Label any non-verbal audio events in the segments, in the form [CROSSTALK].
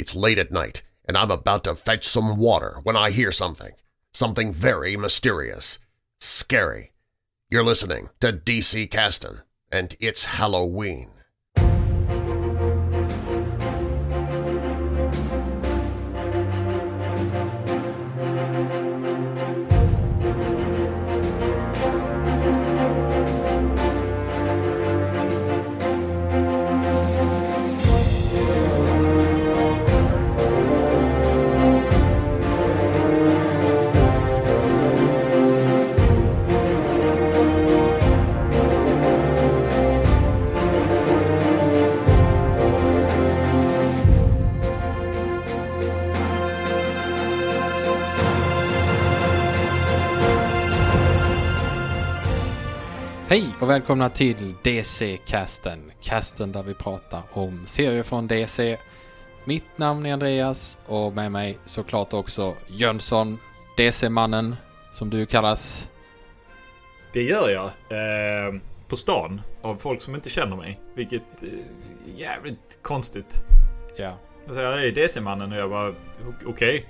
It's late at night, and I'm about to fetch some water when I hear something. Something very mysterious. Scary. You're listening to DC Caston, and it's Halloween. Hej och välkomna till DC-casten. Casten där vi pratar om serier från DC. Mitt namn är Andreas och med mig såklart också Jönsson, DC-mannen som du kallas. Det gör jag. Eh, på stan. Av folk som inte känner mig. Vilket eh, jävligt konstigt. Ja. Jag säger, jag är DC-mannen och jag bara, okej.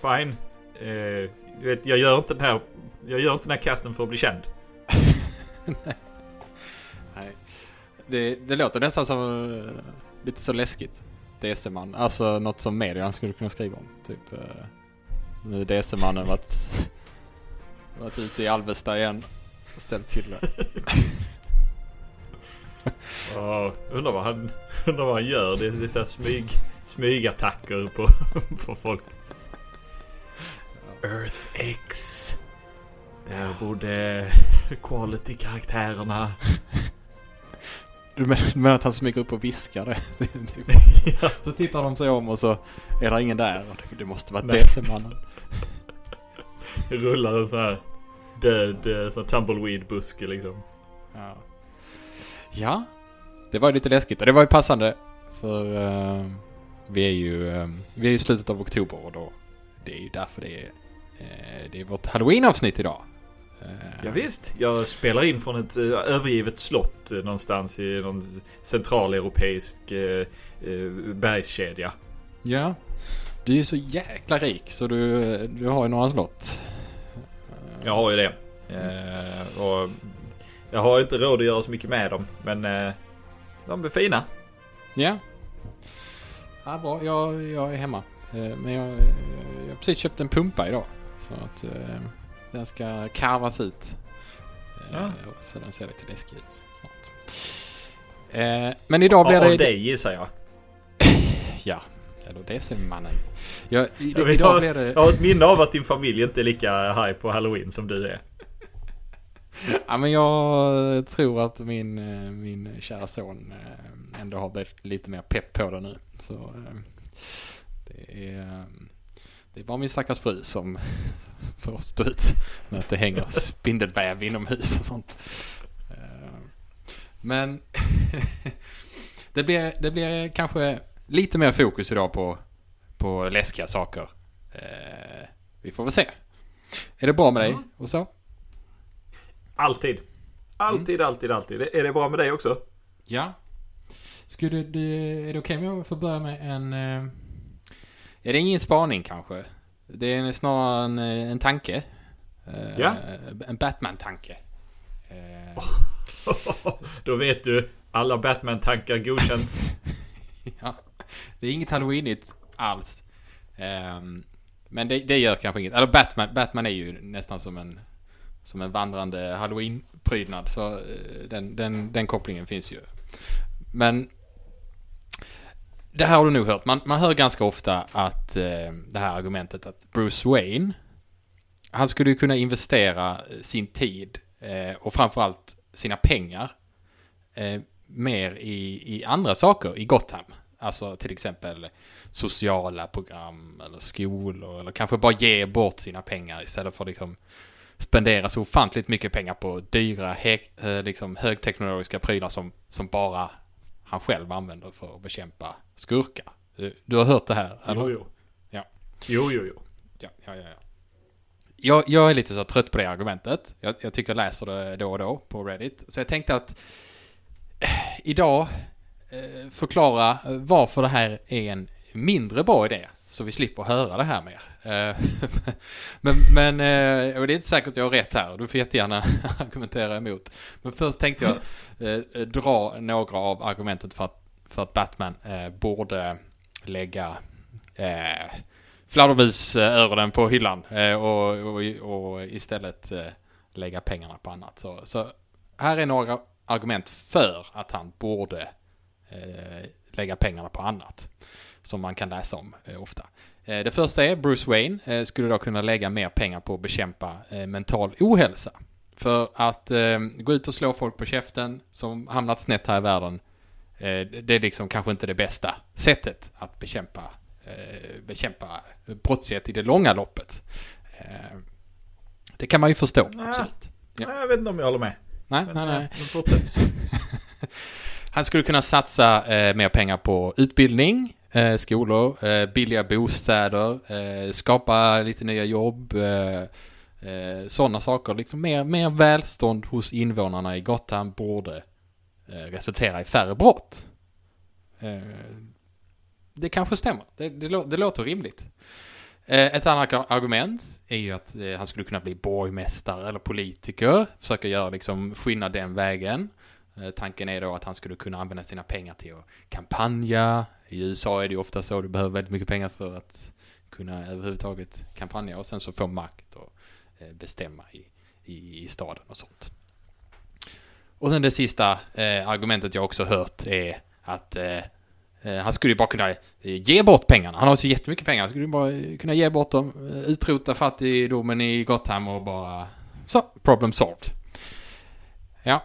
Okay. Fine. Eh, jag gör inte den här, jag gör inte den här casten för att bli känd. Nej. Det, det låter nästan som uh, lite så läskigt. DC-man. Alltså något som medierna skulle kunna skriva om. Typ uh, nu är DC-mannen varit, [LAUGHS] varit ute i Alvesta igen. Ställt till det. [LAUGHS] oh, undrar, vad han, undrar vad han gör. Det, det är så smyg, smygattacker på, [LAUGHS] på folk. Earth X. Där borde [LAUGHS] quality-karaktärerna. Du menar, att han smyger upp och viskar det? [LAUGHS] ja. Så tittar de sig om och så är det ingen där. Det måste vara DC-mannen. Rullar en så här död så tumbleweed-buske liksom. Ja. ja, det var ju lite läskigt och det var ju passande. För uh, vi är ju uh, vi är i slutet av oktober och då det är ju därför det är, uh, det är vårt halloween-avsnitt idag. Ja, visst, jag spelar in från ett uh, övergivet slott uh, någonstans i någon centraleuropeisk bergskedja. Ja, du är ju så jäkla rik så du, du har ju några slott. Jag har ju det. och jag har inte råd att göra så mycket med dem, men de är fina. Ja. Ja, bra. Jag, jag är hemma. men jag, jag har precis köpt en pumpa idag. Så att den ska karvas ut. Ja. Eh, så den ser lite läskig ut snart. Eh, men idag blir det... Av dig gissar jag. [LAUGHS] ja, eller DC-mannen. Jag, jag, idag blir det... jag har ett minne av att din familj inte är lika high på halloween som du är. [LAUGHS] ja men jag tror att min, eh, min kära son ändå har blivit lite mer pepp på det nu. Så det är... Det är bara min stackars fru som [LAUGHS] får stå ut med att det hänger spindelväv inomhus och sånt. Eh, men [LAUGHS] det, blir, det blir kanske lite mer fokus idag på, på läskiga saker. Eh, vi får väl se. Är det bra med dig mm. och så? Alltid. Alltid, mm. alltid, alltid. Är det bra med dig också? Ja. Skulle du, är det okej okay om jag får börja med en eh, är det ingen spaning kanske? Det är snarare en, eh, en tanke. Eh, ja. En Batman-tanke. Oh. [LAUGHS] Då vet du, alla Batman-tankar godkänns. [LAUGHS] ja, det är inget halloweenigt alls. Um, men det, det, gör kanske inget. Eller Batman, Batman är ju nästan som en, som en vandrande halloween-prydnad. Så den, den, den kopplingen finns ju. Men det här har du nog hört. Man, man hör ganska ofta att eh, det här argumentet att Bruce Wayne, han skulle ju kunna investera eh, sin tid eh, och framförallt sina pengar eh, mer i, i andra saker i Gotham. Alltså till exempel sociala program eller skolor eller kanske bara ge bort sina pengar istället för att liksom spendera så ofantligt mycket pengar på dyra, he, eh, liksom högteknologiska prylar som, som bara han själv använder för att bekämpa skurkar. Du, du har hört det här? Eller? Jo, jo. Ja. Jo, jo, jo. Ja, ja, ja. ja. Jag, jag är lite så trött på det argumentet. Jag, jag tycker jag läser det då och då på Reddit. Så jag tänkte att eh, idag eh, förklara varför det här är en mindre bra idé. Så vi slipper höra det här mer. Eh, [LAUGHS] men, men eh, och det är inte säkert att jag har rätt här. Du får jättegärna [LAUGHS] argumentera emot. Men först tänkte jag eh, dra några av argumentet för att, för att Batman borde lägga eh, fladdermusöronen på hyllan och, och, och istället lägga pengarna på annat. Så, så här är några argument för att han borde eh, lägga pengarna på annat. Som man kan läsa om eh, ofta. Eh, det första är Bruce Wayne eh, skulle då kunna lägga mer pengar på att bekämpa mental ohälsa. För att gå ut och slå folk på käften som hamnat snett här i världen. det är liksom kanske inte det bästa sättet att bekämpa, bekämpa brottslighet i det långa loppet. det kan man ju förstå, ah, absolut. Ja. Jag vet inte om jag håller med. Nej, nej, nej. [LAUGHS] Han skulle kunna satsa eh, mer pengar på utbildning, eh, skolor, eh, billiga bostäder, eh, skapa lite nya jobb, eh, eh, sådana saker. Liksom mer, mer välstånd hos invånarna i Gotham borde eh, resultera i färre brott. Eh, det kanske stämmer. Det, det, det låter rimligt. Eh, ett annat argument är ju att han skulle kunna bli borgmästare eller politiker. Försöka göra liksom skillnad den vägen. Tanken är då att han skulle kunna använda sina pengar till att kampanja. I USA är det ju ofta så, du behöver väldigt mycket pengar för att kunna överhuvudtaget kampanja och sen så få makt och eh, bestämma i, i, i staden och sånt. Och sen det sista eh, argumentet jag också hört är att eh, eh han skulle ju bara kunna eh, ge bort pengarna. Han har så jättemycket pengar. Han skulle ju bara eh, kunna ge bort dem, utrota fattigdomen i Gotham och bara så, problem solved. Ja,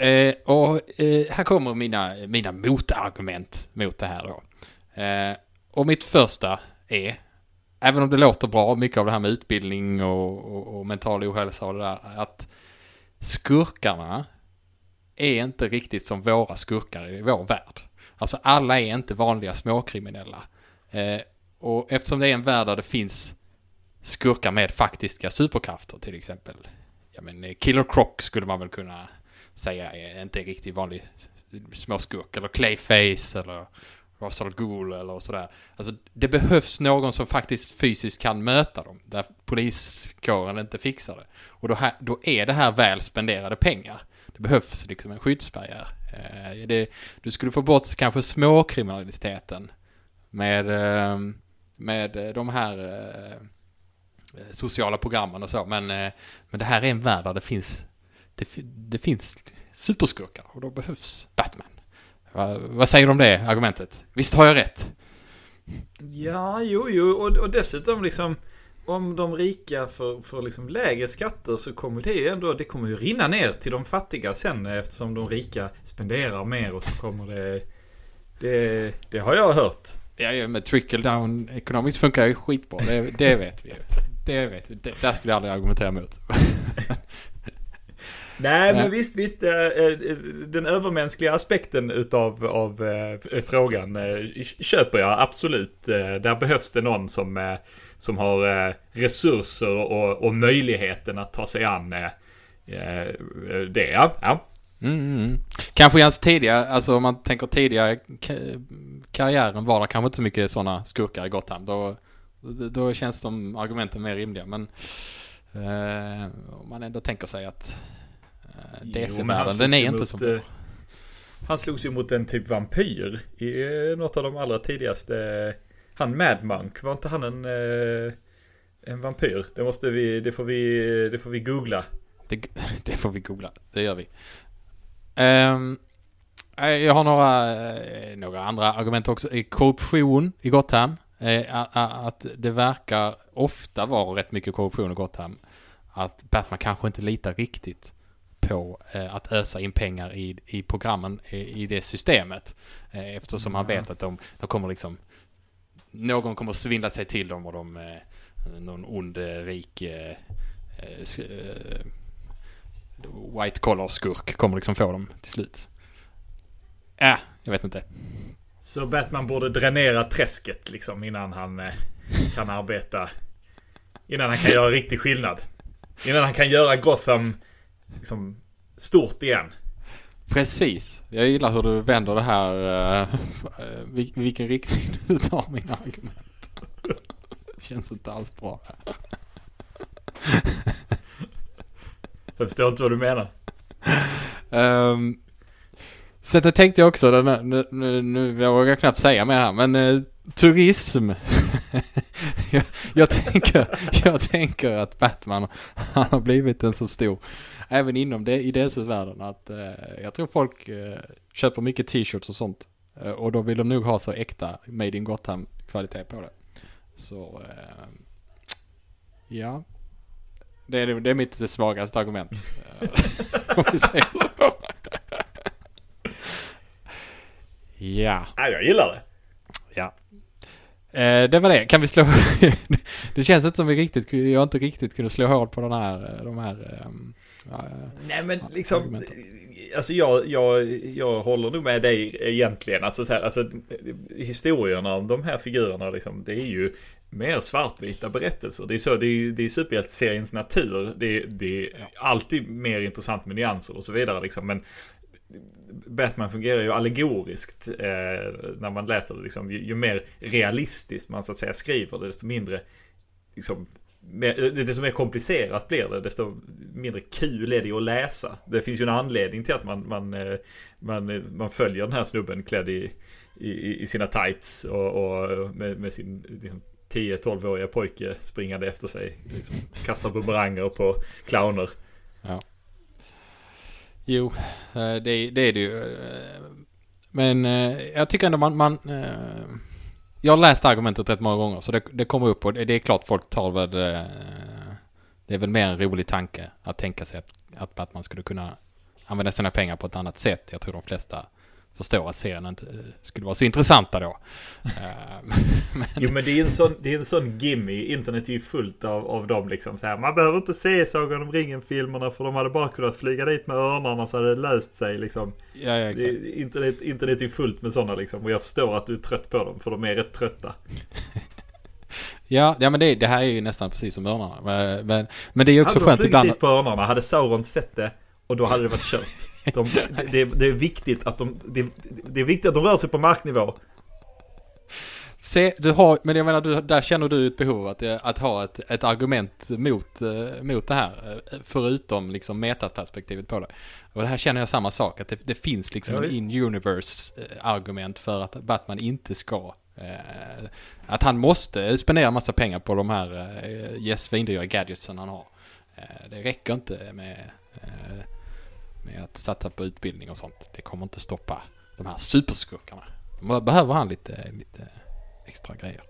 Eh, och eh, här kommer mina, mina motargument mot det här då. Eh, och mitt första är, även om det låter bra, mycket av det här med utbildning och, och, och mental ohälsa och det där, att skurkarna är inte riktigt som våra skurkar i vår värld. Alltså alla är inte vanliga småkriminella. Eh, och eftersom det är en värld där det finns skurkar med faktiska superkrafter till exempel. Ja men eh, Killer Croc skulle man väl kunna säga är inte riktigt vanlig småskurk eller Clayface eller Russell Gould eller sådär. Alltså det behövs någon som faktiskt fysiskt kan möta dem där poliskåren inte fixar det. Och då, här, då är det här väl spenderade pengar. Det behövs liksom en skyddsbarriär. Eh, det, du skulle få bort kanske småkriminaliteten med, eh, med de här eh, eh sociala programmen och så. Men, eh, men det här är en värld där det finns det, det finns superskurkar och då behövs Batman. Va, vad säger du om det argumentet? Visst har jag rätt? Ja, jo, jo, och, och dessutom liksom om de rika får, får liksom lägre skatter så kommer det ju ändå, det kommer ju rinna ner till de fattiga sen eftersom de rika spenderar mer och så kommer det, det, det har jag hört. Ja, men trickle down economics funkar ju skitbra, det, det vet vi ju. Det vet vi, det, där skulle jag aldrig argumentera emot. [LAUGHS] Nej, men visst, visst. Eh, eh, den övermänskliga aspekten utav av, eh, frågan köper jag absolut. Där behövs det någon som, som har resurser och, och möjligheten att ta sig an det. Ja. ja. Mm, mm, mm. Kanske i hans tidiga, alltså om man tänker tidigare karriären var det kanske inte så mycket sådana skurkar i Gotham. Då, då känns de argumenten mer rimliga. Men eh, om man ändå tänker sig att DC-världen, den är inte så bra. Eh, han slogs ju mot en typ vampyr i eh, något av de allra tidigaste. Han Mad Monk, var inte han en, eh, en vampyr? Det måste vi, det får vi, det får vi googla. Det, [LAUGHS] det får vi googla, det gör vi. Um, jag har några, några andra argument också. Korruption i Gotham. Att det verkar ofta vara rätt mycket korruption i Gotham. Att Batman kanske inte litar riktigt på eh, att ösa in pengar i, i programmen i, i det systemet. Eh, eftersom man vet att de, de kommer liksom någon kommer svindla sig till dem och de eh, någon ond rik white collar skurk kommer liksom få dem till slut. Ja, äh, jag vet inte. Så Batman borde dränera träsket liksom innan han kan arbeta. Innan han kan göra riktig skillnad. Innan han kan göra Gotham liksom stort igen. Precis. Jag gillar hur du vänder det här. Uh, vilken riktning [LAUGHS] du tar mina argument. Det känns inte alls bra. Jag förstår inte vad du menar. Um, så det tänkte jag också, nu, nu, nu jag vågar knappt säga mer här, men uh, turism. [LAUGHS] jag, jag, tänker, jag tänker att Batman, han har blivit en så stor, även inom det, i DC-världen, att uh, jag tror folk uh, köper mycket t-shirts och sånt. och då vill de nog ha så äkta Made in Gotham kvalitet på det. Så, ja. Det är, det är mitt svagaste argument. [LAUGHS] Om vi säger så. Ja. ja. Jag gillar det. Ja. Eh, det var det. Kan vi slå... [LAUGHS] det känns inte som vi riktigt, jag inte riktigt kunde slå hål på den här, de här... Um, Nej men liksom, alltså jag, jag, jag håller nog med dig egentligen. Alltså, så här, alltså historierna om de här figurerna liksom, det är ju mer svartvita berättelser. Det är så, det är, det är superhjälteseriens natur. Det, det är alltid mer intressant med nyanser och så vidare liksom. Men Batman fungerar ju allegoriskt eh, när man läser det. Liksom, ju, ju, mer realistiskt man så att säga skriver det, desto mindre liksom, desto mer komplicerat blir det, desto mindre kul är det att läsa. Det finns ju en anledning till att man, man, eh, man, eh, man följer den här snubben klädd i, i, i sina tights och, och med, med, sin liksom, 10-12-åriga pojke springande efter sig. Liksom, kastar bumeranger på clowner. Ja. Jo, eh, det, det är det ju. Men jag tycker ändå man, man jag har läst argumentet rätt många gånger så det, det kommer upp och det är klart folk tar väl eh, det är väl mer en rolig tanke att tänka sig att, att man skulle kunna använda sina pengar på ett annat sätt. Jag tror de flesta förstår att serien inte eh, skulle vara så intressanta då. Eh, men... Jo men det är en sån, det är en sån gimme. Internet är ju fullt av, av dem liksom. Så här, man behöver inte se Sagan om ringen-filmerna för de hade bara kunnat flyga dit med örnarna så hade det löst sig liksom. Ja, ja, exakt. Det, internet, internet är fullt med sådana liksom. Och jag förstår att du är trött på dem för de är rätt trötta. [LAUGHS] Ja, ja men det, det här är ju nästan precis som örnarna. Men, men, men det är ju också hade skönt ibland... Hade de flugit dit på örnarna hade Sauron sett det och då hade det varit kört. De, det, det, är viktigt att de, det, det, är viktigt att de rör sig på marknivå. Se, du har, men jag menar, du, där känner du ett behov att, att ha ett, ett argument mot, eh, mot det här. Eh, förutom liksom metaperspektivet på det. Och det här känner jag samma sak, att det, det finns liksom ja, en in-universe eh, argument för att Batman inte ska att han måste spendera massa pengar på de här eh, svindyra gadgetsen han har. det räcker inte med med att satsa på utbildning och sånt. Det kommer inte stoppa de här superskurkarna. Då behöver han lite, lite extra grejer.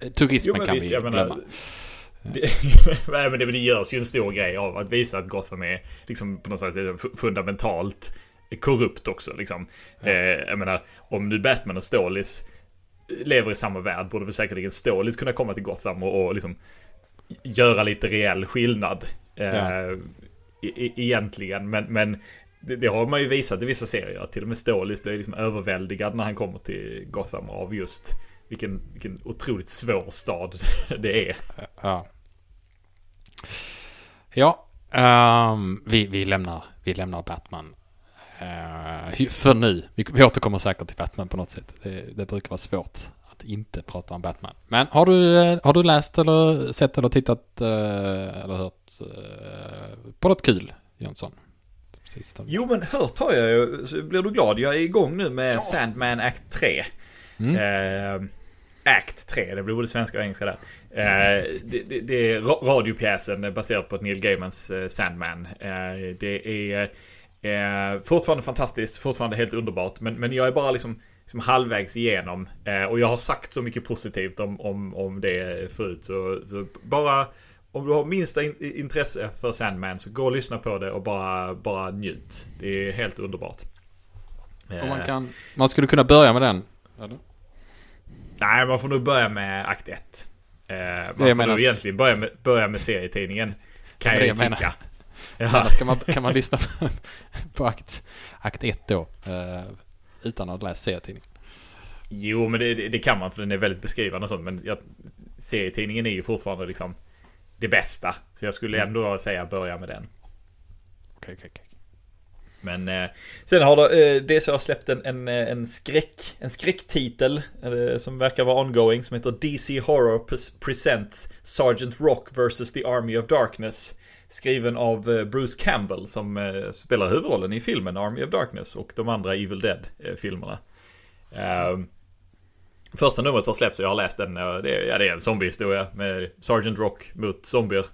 Eh, turismen jo, kan visst, vi glömma. Menar, det, [LAUGHS] nej, men det, det görs ju en stor grej av att visa att Gotham är liksom på något sätt fundamentalt korrupt också. Liksom. Ja. Eh, jag menar, om nu Batman och Stålis lever i samma värld borde väl säkerligen Stålis kunna komma till Gotham och, och liksom göra lite reell skillnad. Eh, ja E-, e-, egentligen. Men, men det, det, har man ju visat i vissa serier. Till och med Stålis blir liksom överväldigad när han kommer till Gotham av just vilken, vilken otroligt svår stad [LAUGHS] det är. Ja. Ja, um, vi, vi, lämnar, vi lämnar Batman. Uh, för nu. Vi, vi återkommer säkert till Batman på något sätt. Det, det brukar vara svårt att inte prata om Batman. Men har du, har du läst eller sett eller tittat eh, eller hört eh, på något kul, Jönsson? Sista. Jo men hört har jag ju. Blir du glad? Jag är igång nu med ja. Sandman Act 3. Mm. Eh, Act 3, det blir både svenska och engelska där. Eh, det, det, det, är radiopjäsen baserad på Neil Gaimans eh, Sandman. Eh, det är eh, fortfarande fantastiskt, fortfarande helt underbart. Men, men jag är bara liksom liksom halvvägs igenom. Eh, och jag har sagt så mycket positivt om, om, om det förut. Så, så bara om du har minsta in, intresse för Sandman så gå och lyssna på det och bara, bara njut. Det är helt underbart. Och man, kan, man skulle kunna börja med den? Eller? Nej, man får nog börja med akt 1. Eh, man får menas... nog egentligen börja med, börja med serietidningen. Kan jag, jag tycka. Ja. Kan, man, kan man lyssna på, på akt, akt 1 då? Eh, utan att läsa serietidningen. Jo, men det, det, kan man för den är väldigt beskrivande och sånt. Men jag, serietidningen är ju fortfarande liksom det bästa. Så jag skulle mm. ändå säga börja med den. Okej, okej, okej. Men eh, sen har det, eh, DC har släppt en, en, eh, en, skräck, en skräcktitel eh, som verkar vara ongoing som heter DC Horror Presents Sergeant Rock vs. The Army of Darkness. Skriven av eh, Bruce Campbell som eh, spelar huvudrollen i filmen Army of Darkness och de andra Evil Dead-filmerna. Ehm, första numret har släppts och jag har läst den. Det är, ja, det är en zombiehistoria med Sergeant Rock mot zombier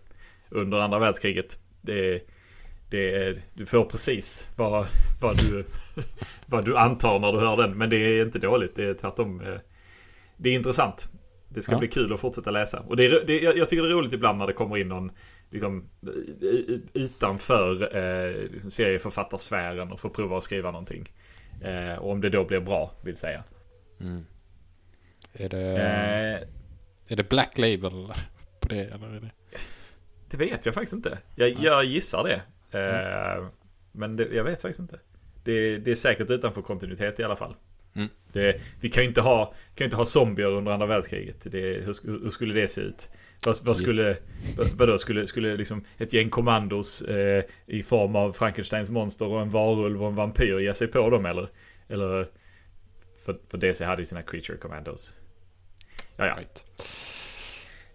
under andra världskriget. Det är det, du får precis vad, vad, du, [LAUGHS] vad du antar när du hör den. Men det är inte dåligt. Det är tvärtom. Eh, det är intressant. Det ska ja. bli kul att fortsätta läsa. Och det är, det, jag tycker det är roligt ibland när det kommer in någon liksom, utanför eh, serieförfattarsfären och får prova att skriva någonting. Eh, och om det då blir bra, vill säga. Mm. Är det, eh, är det Black Label på det? Eller är det? det vet jag faktiskt inte. Jag, jag gissar det. Mm. Men det, jag vet faktiskt inte. Det, det, är säkert utanför kontinuitet i alla fall. Mm. Det, vi kan ju inte ha, kan inte ha zombier under andra världskriget. Det, hur, hur, skulle det se ut? Vad, vad skulle, vadå, skulle, skulle liksom ett gäng kommandos eh, i form av Frankensteins monster och en varulv och en vampyr ge sig på dem eller? Eller för, för DC hade ju sina creature commandos. Ja, ja. Right.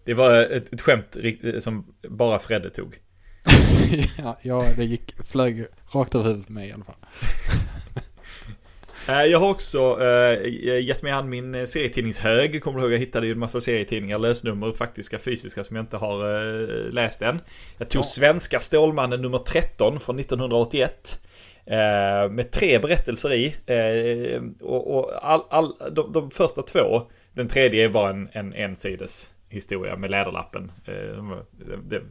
Det var ett, ett skämt som bara Fredde tog. [LAUGHS] ja, ja, det gick, flög rakt över huvudet mig i alla fall. Eh, jag har också uh, gett mig an min serietidningshög. Kommer du ihåg? Jag hittade ju en massa serietidningar, lösnummer, faktiska, fysiska som jag inte har uh, läst än. Jag tog ja. Svenska Stålmannen nummer 13 från 1981. Uh, med tre berättelser i. och, och all, all, de, de, första två, den tredje är bara en, en ensides historia med läderlappen. det,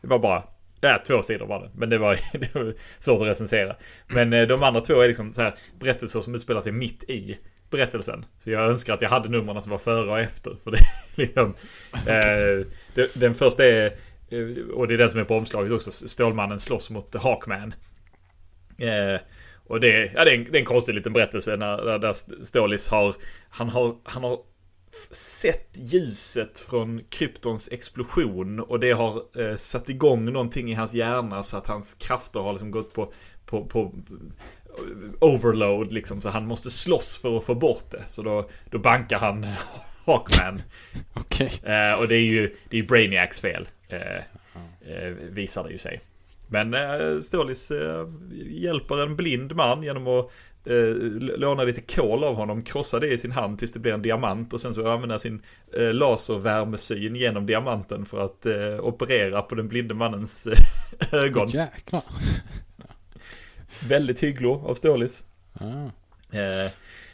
det var bara Ja, två sidor var det. Men det var, [LAUGHS] det var svårt att recensera. Men eh, de andra två är liksom så här berättelser som utspelar sig mitt i berättelsen. Så jag önskar att jag hade numren som var före och efter. För det [LAUGHS] liksom, eh, det, Den första är, eh, och det är den som är på omslaget också, Stålmannen slåss mot Hawkman. Eh, och det, ja, det, är en, det är en konstig liten berättelse när, där, där Stålis har, han har, han har sett ljuset från kryptons explosion och det har eh, satt igång någonting i hans hjärna så att hans krafter har liksom gått på, på, på overload liksom så han måste slåss för att få bort det. Så då, då bankar han [LAUGHS] Hawkman. Okej. Okay. Eh, och det är ju det är Brainiacs fel. Eh, eh, visar det ju sig. Men eh, Stålis eh, hjälper en blind man genom att eh, låna lite kol av honom, krossa det i sin hand tills det blir en diamant och sen så använda sin eh, laservärmesyn genom diamanten för att eh, operera på den blinde mannens eh, [LAUGHS] ögon. Jäklar. [LAUGHS] Väldigt hygglig av Stålis. Ah.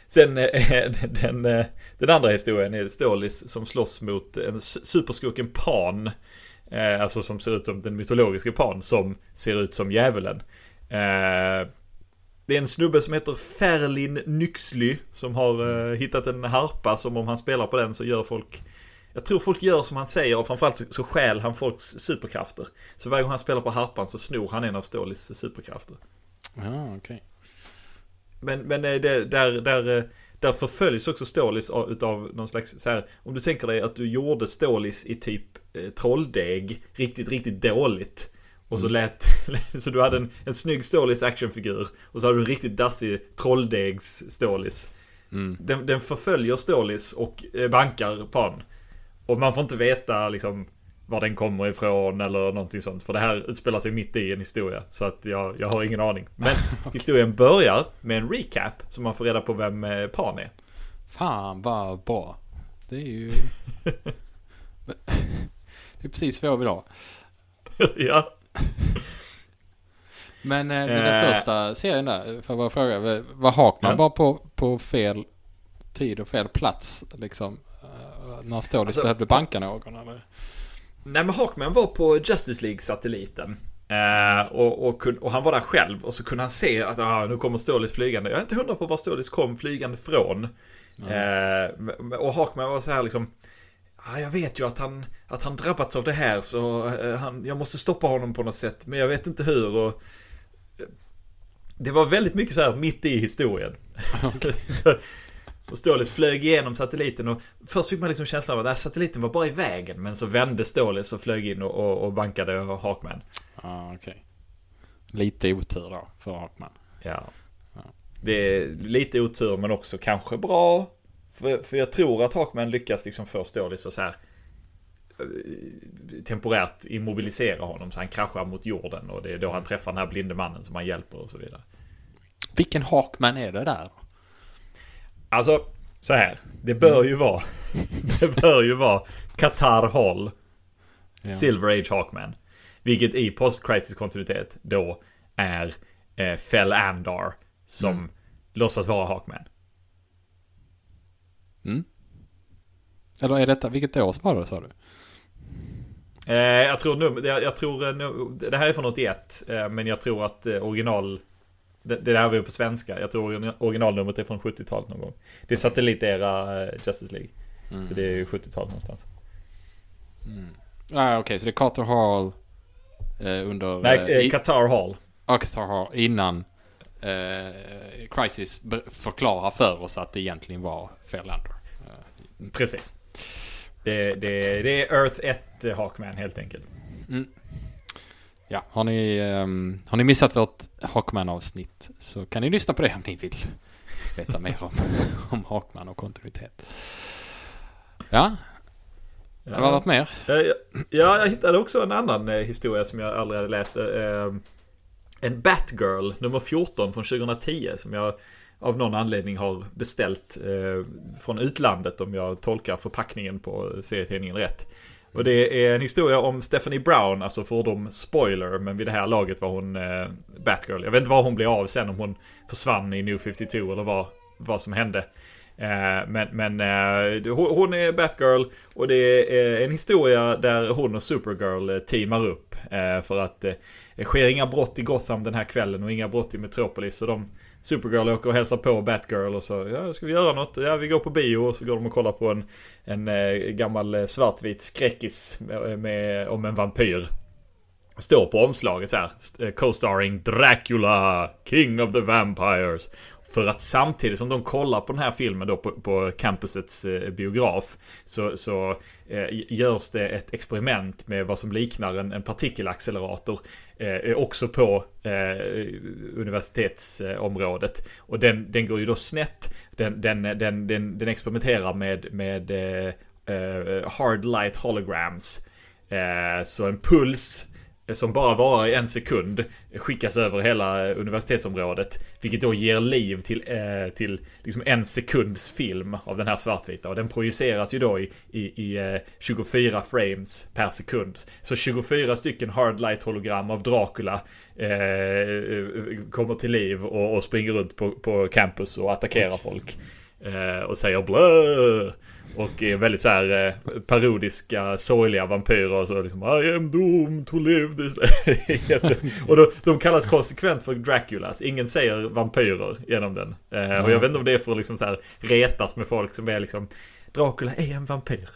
Sen [LAUGHS] den, den andra historien är Stålis som slåss mot en superskurken Pan. Alltså som ser ut som den mytologiska Pan som ser ut som djävulen. Det är en snubbe som heter Ferlin Nyxly som har uh, hittat en harpa som om han spelar på den så gör folk jag tror folk gör som han säger och framförallt så, så stjäl han folks superkrafter. Så varje gång han spelar på harpan så snor han en av Stålis superkrafter. Ja, okej. Okay. Men, men eh, det, där, där, eh, där förföljs också Stålis utav någon slags så här, Om du tänker dig att du gjorde Stålis i typ eh, trolldeg riktigt, riktigt dåligt. Och så mm. lät, [LAUGHS] så du hade en, en snygg Stålis actionfigur. Och så hade du en riktigt dassig trolldegs Stålis. Mm. Den, den förföljer Stålis och eh, bankar på den. Och man får inte veta liksom var den kommer ifrån eller någonting sånt. För det här utspelar sig mitt i en historia. Så att jag, jag har ingen aning. Men [LAUGHS] historien börjar med en recap. Så man får reda på vem eh, Pan är. Fan vad bra. Det är ju... [LAUGHS] det är precis vad jag vill ha. ja. [LAUGHS] Men eh, den eh. första serien där, för att bara fråga, var Hakman ja. bara på, på fel tid och fel plats liksom? Eh, när Stålis alltså, behövde banka någon eller? Nej men Hawkman var på Justice League-satelliten. Eh, och, och, och, han var där själv och så kunde han se att ah, nu kommer Stålis flygande. Jag är inte hundra på var Stålis kom flygande från. Mm. Eh, och Hawkman var så här liksom Ja, jag vet ju att han, att han drabbats av det här så eh, han, jag måste stoppa honom på något sätt. Men jag vet inte hur. Och, eh, det var väldigt mycket så här mitt i historien. [LAUGHS] Okay. och Stålis flög igenom satelliten och först fick man liksom känslan av att satelliten var bara i vägen. Men så vände Stålis och flög in och, och, och bankade Hawkman. Ja, ah, okej. Okay. Lite otur då för Hawkman. Ja. Det är lite otur men också kanske bra. För, för jag tror att Hawkman lyckas liksom förstå det så här eh, temporärt immobilisera honom så han kraschar mot jorden och det är då han träffar den här blinde mannen som han hjälper och så vidare. Vilken Hawkman är det där? Alltså, så här. Det bör ju vara, [LAUGHS] det bör ju vara Qatar Hall, Ja. Silver Age Hawkman. Vilket i post-crisis kontinuitet då är eh, Fell Andar som Mm. låtsas vara Hawkman. Mm. Eller är detta, vilket år var det sa du? Eh, jag tror nu, jag, jag tror, eh, nu, det här är från 81, eh, men jag tror att eh, original, det, det där var ju på svenska, jag tror origin- originalnumret är från 70-talet någon gång. Det är satellitera eh, Justice League, Mm. så det är ju 70-talet någonstans. Ah, Okej, så det är Carter Hall eh, under... Nej, i- Qatar Hall. Ja, Qatar Hall innan eh, Crisis förklarar för oss att det egentligen var Fairlander. Eh, Precis. Det, det, det är Earth 1 Hawkman helt enkelt. Ja, har ni, ehm, har ni missat vårt Hawkman-avsnitt så kan ni lyssna på det om ni vill veta mer om, [LAUGHS] om Hawkman och kontinuitet. Ja, det var något mer? Ja, ja, ja, jag hittade också en annan eh, historia som jag aldrig hade läst. Eh, en Batgirl nummer 14 från 2010 som jag av någon anledning har beställt eh, från utlandet om jag tolkar förpackningen på serietidningen rätt. Och det är en historia om Stephanie Brown, alltså fordom spoiler, men vid det här laget var hon eh, Batgirl. Jag vet inte vad hon blev av sen, om hon försvann i New 52 eller vad, vad som hände. Eh, men men eh, hon är Batgirl och det är en historia där hon och Supergirl eh, teamar upp. Eh, för att eh, det sker inga brott i Gotham den här kvällen och inga brott i Metropolis. Så de, Supergirl åker och hälsar på Batgirl och så, ja ska vi göra något? Ja vi går på bio och så går de och kollar på en, en eh, gammal eh, svartvit skräckis med, eh, med, om en vampyr. Står på omslaget så här, eh, co-starring Dracula, King of the Vampires. För att samtidigt som de kollar på den här filmen då på, på campusets eh, biograf så, så eh, görs det ett experiment med vad som liknar en, en partikelaccelerator eh, eh, också på eh, universitetsområdet. Och den, den går ju då snett. Den, den, den, den, den experimenterar med, med eh, eh, hard light holograms. Eh, så en puls som bara varar i en sekund skickas över hela universitetsområdet. Vilket då ger liv till, eh, till liksom en sekunds film av den här svartvita. Och den projiceras ju då i, i, i eh, 24 frames per sekund. Så 24 stycken hard light hologram av Dracula eh, kommer till liv och, och springer runt på, på campus och attackerar folk. Eh, och säger blö. Och är väldigt så här eh, parodiska, sorgliga vampyrer och så liksom I am doomed to live this [LAUGHS] Och då, de kallas konsekvent för Draculas. Ingen säger vampyrer genom den. Eh, och jag vet inte om det är för att liksom så här retas med folk som är liksom Dracula är en vampyr.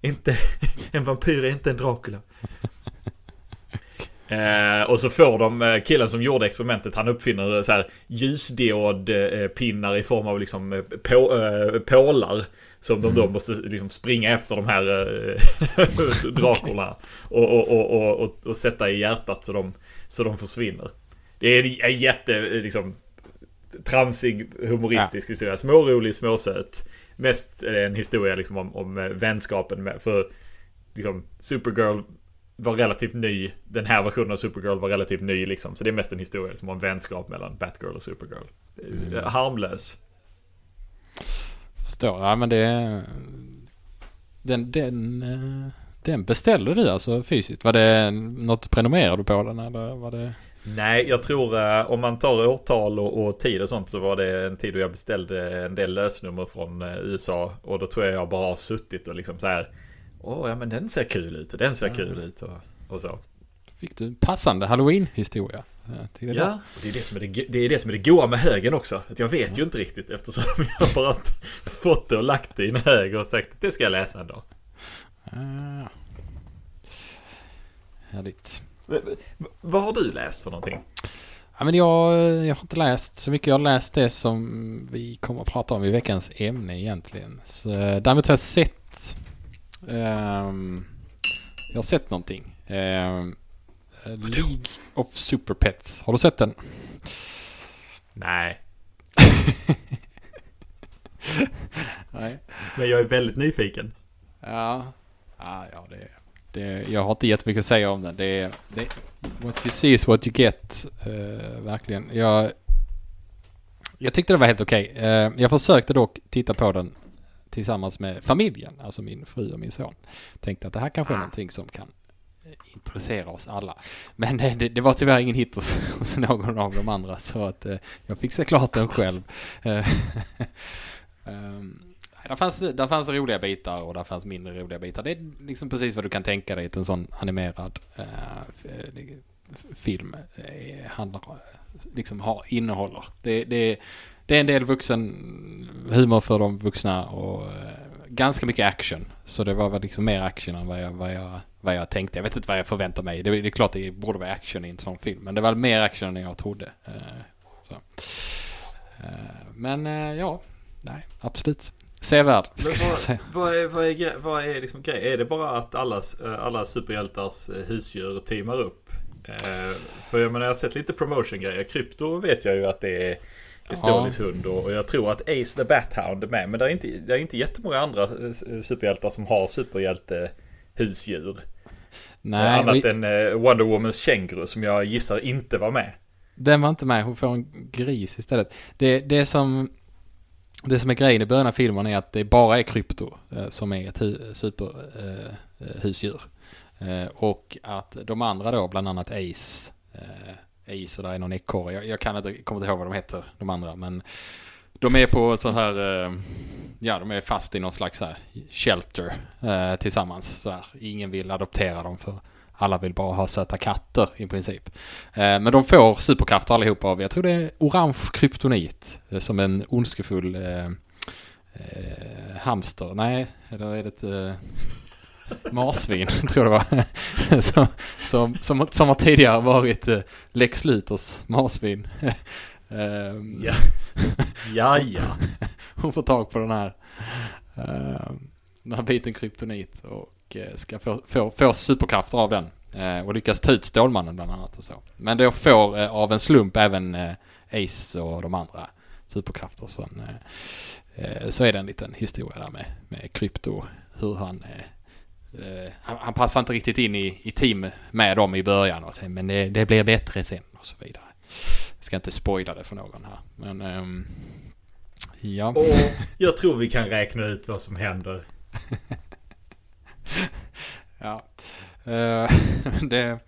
Inte, [LAUGHS] en vampyr är inte en Dracula. [LAUGHS] Eh, och så får de, eh, killen som gjorde experimentet, han uppfinner så här ljusdiodpinnar i form av liksom eh, på, eh, pålar. Som de då måste liksom springa efter de här eh, [LAUGHS] [LAUGHS] drakorna. Och, och, och, och, sätta i hjärtat så de, så de försvinner. Det är en, jätte, liksom, tramsig humoristisk historia. Smårolig, småsöt. Mest det en historia liksom om, om eh, vänskapen med, för liksom Supergirl var relativt ny. Den här versionen av Supergirl var relativt ny liksom. Så det är mest en historia liksom, om vänskap mellan Batgirl och Supergirl. Mm. Harmlös. Förstår. Ja men det... Den, den, eh, den beställde du alltså fysiskt? Var det något prenumererade du på den eller var det? Nej, jag tror eh, om man tar årtal och, och tid och sånt så var det en tid då jag beställde en del lösnummer från eh, USA. Och då tror jag jag bara har suttit och liksom så här. Åh, ja men den ser kul ut och den ser kul ut och, och så. Fick du en passande halloween-historia? Eh, det? Ja, det är det, som är det, det är det som är det goa med högen också. Att jag vet ju inte riktigt eftersom [LAUGHS] jag bara fått det och lagt det i en hög och sagt att det ska jag läsa en dag. Ah. Härligt. V- Vad har du läst för någonting? Ja, men jag, jag har inte läst så mycket. Jag har läst det som vi kommer att prata om i veckans ämne egentligen. Så, eh, däremot har jag sett... ehm, jag har sett någonting. Ehm, League of Super Pets. Har du sett den? Nej. Nej. Men jag är väldigt nyfiken. Ja, ja, ja det, det, jag har inte jättemycket att säga om den. Det är, det, what you see is what you get. Uh, verkligen. Jag, jag tyckte det var helt okej. Okay. Uh, jag försökte dock titta på den tillsammans med familjen, alltså min fru och min son. Tänkte att det här kanske är någonting som kan eh, intressera oss alla. Men det, det var tyvärr ingen hit hos, [LAUGHS] hos någon av de andra så att uh, jag fick se klart den själv. um, [LAUGHS] där fanns, där fanns roliga bitar och där fanns mindre roliga bitar. Det är liksom precis vad du kan tänka dig att en sån animerad uh, film handlar, liksom har, innehåller. Det, det, det är en del vuxen humor för de vuxna och ganska mycket action. Så det var väl liksom mer action än vad jag, vad jag, vad jag tänkte. Jag vet inte vad jag förväntar mig. Det, det är klart det borde vara action i en sån film. Men det var mer action än jag trodde. så. men ja, nej, absolut. Sevärd, ska vad, jag säga. Vad är, vad är, vad är liksom grej? Är det bara att alla, alla superhjältars husdjur teamar upp? Eh, för jag menar jag har sett lite promotion-grejer. Krypto vet jag ju att det är Estonis ja. hund och, jag tror att Ace the Bat-Hound är med. Men det är, inte, det är inte jättemånga andra superhjältar som har superhjälte-husdjur. Nej. Annat vi... än Wonder Womans känguru som jag gissar inte var med. Den var inte med, hon får en gris istället. Det, det som det som är grejen i början av filmen är att det bara är krypto eh, som är ett hu superhusdjur. Eh, eh, och att de andra då, bland annat Ace, eh, Ace och där är någon ekorre. Jag, jag kan inte, kommer inte ihåg vad de heter, de andra. Men de är på så här, eh, ja de är fast i någon slags här shelter eh, tillsammans. Så här. Ingen vill adoptera dem för alla vill bara ha söta katter i princip. Eh, men de får superkrafter allihopa av, jag tror det är orange kryptonit. Eh, som en ondskefull eh, eh, hamster. Nej, eller är det ett eh, marsvin, [LAUGHS] tror jag det var. [LAUGHS] som, som, som, som har tidigare varit eh, Lex Luthers marsvin. [LAUGHS] um, ja. [LAUGHS] ja, ja. [LAUGHS] Hon får tag på den här, uh, den här biten kryptonit. Och och eh, ska få, få, få superkrafter av den. Eh, och lyckas ta ut Stålmannen bland annat och så. Men då får eh, av en slump även Ace och de andra superkrafter. Så, så är det en liten historia där med, med Krypto. Hur han han, han, passar inte riktigt in i, i team med dem i början och sen, men det, det blir bättre sen och så vidare. Ska inte spoila det för någon här. Men um, ja. Och [LAUGHS] jag tror vi kan räkna ut vad som händer. [LAUGHS] ja. Uh, [LAUGHS] det,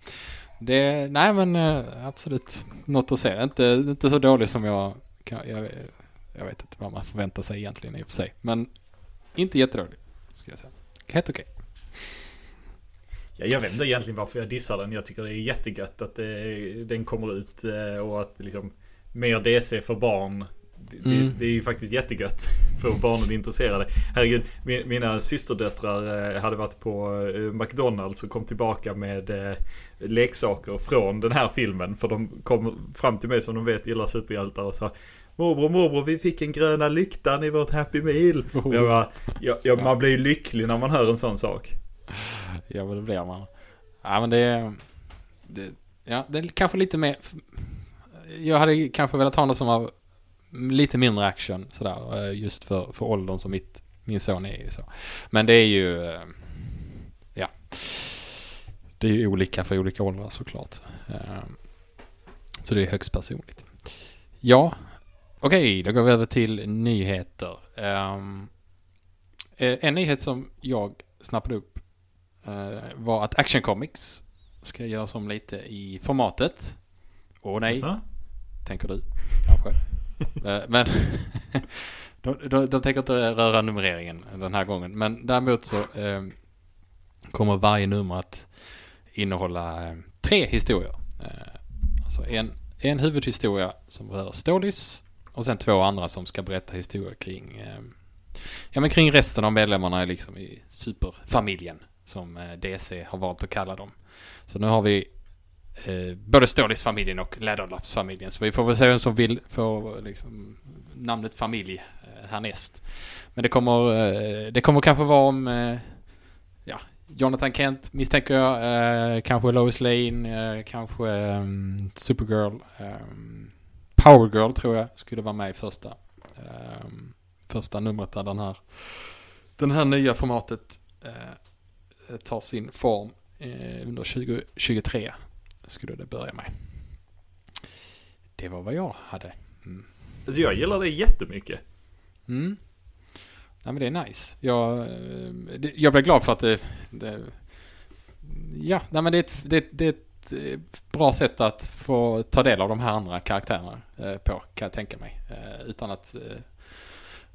det, nej men uh, absolut något att se. Inte, inte så dålig som jag, jag, jag vet inte vad man förväntar sig egentligen i och för sig. Men inte jättedålig, ska jag säga. Helt okej. Okay. Ja, jag vet inte egentligen varför jag dissar den. Jag tycker det är jättegött att det, den kommer ut eh, och att liksom mer DC för barn det, mm. det, är ju faktiskt jättegött [LAUGHS] för barnen intresserade. Herregud, mina systerdöttrar eh, hade varit på eh, McDonalds och kom tillbaka med eh, leksaker från den här filmen. För de kom fram till mig som de vet gillar superhjältar och sa Morbror, morbror, vi fick en gröna lyktan i vårt Happy Meal. Oh. Jag bara, ja, ja, man blir ju lycklig när man hör en sån sak. [LAUGHS] Ja, men det blir man. Ja, men det, det ja, det är kanske lite mer... Jag hade kanske velat ha något som var lite mindre action sådär. Eh, just för, för åldern som mitt, min son är ju så. Men det är ju, eh, ja. Det är ju olika för olika åldrar såklart. Eh, så det är högst personligt. Ja, okej, då går vi över till nyheter. Ehm, en nyhet som jag snappade upp var att Action Comics ska göras om lite i formatet. Åh nej, alltså? tänker du kanske. [LAUGHS] Eh, men [LAUGHS] de, de, de tänker inte röra numreringen den här gången. Men däremot så eh, kommer varje nummer att innehålla eh, tre historier. Eh, alltså en, en huvudhistoria som rör Stålis och sen två andra som ska berätta historier kring eh, Ja men kring resten av medlemmarna liksom i superfamiljen som eh, DC har valt att kalla dem. Så nu har vi eh, både Stålis-familjen och Läderlappsfamiljen. Så vi får väl se vem som vill få liksom, namnet familj eh, härnäst. Men det kommer, eh, det kommer kanske vara om eh, ja, Jonathan Kent misstänker jag. Eh, kanske Lois Lane, eh, kanske ehm, Supergirl. Ehm, um, Power Girl tror jag skulle vara med i första. Ehm, första numret där den här, den här nya formatet eh, tar sin form eh, under 2023. Skulle det börja med. Det var vad jag hade. Mm. Alltså jag gillar det jättemycket. Mm. Ja men det är nice. Jag, eh, jag blev glad för att det, det ja, nej men det är, ett, det, det är ett eh, bra sätt att få ta del av de här andra karaktärerna eh, på, kan jag tänka mig. Eh, utan att eh,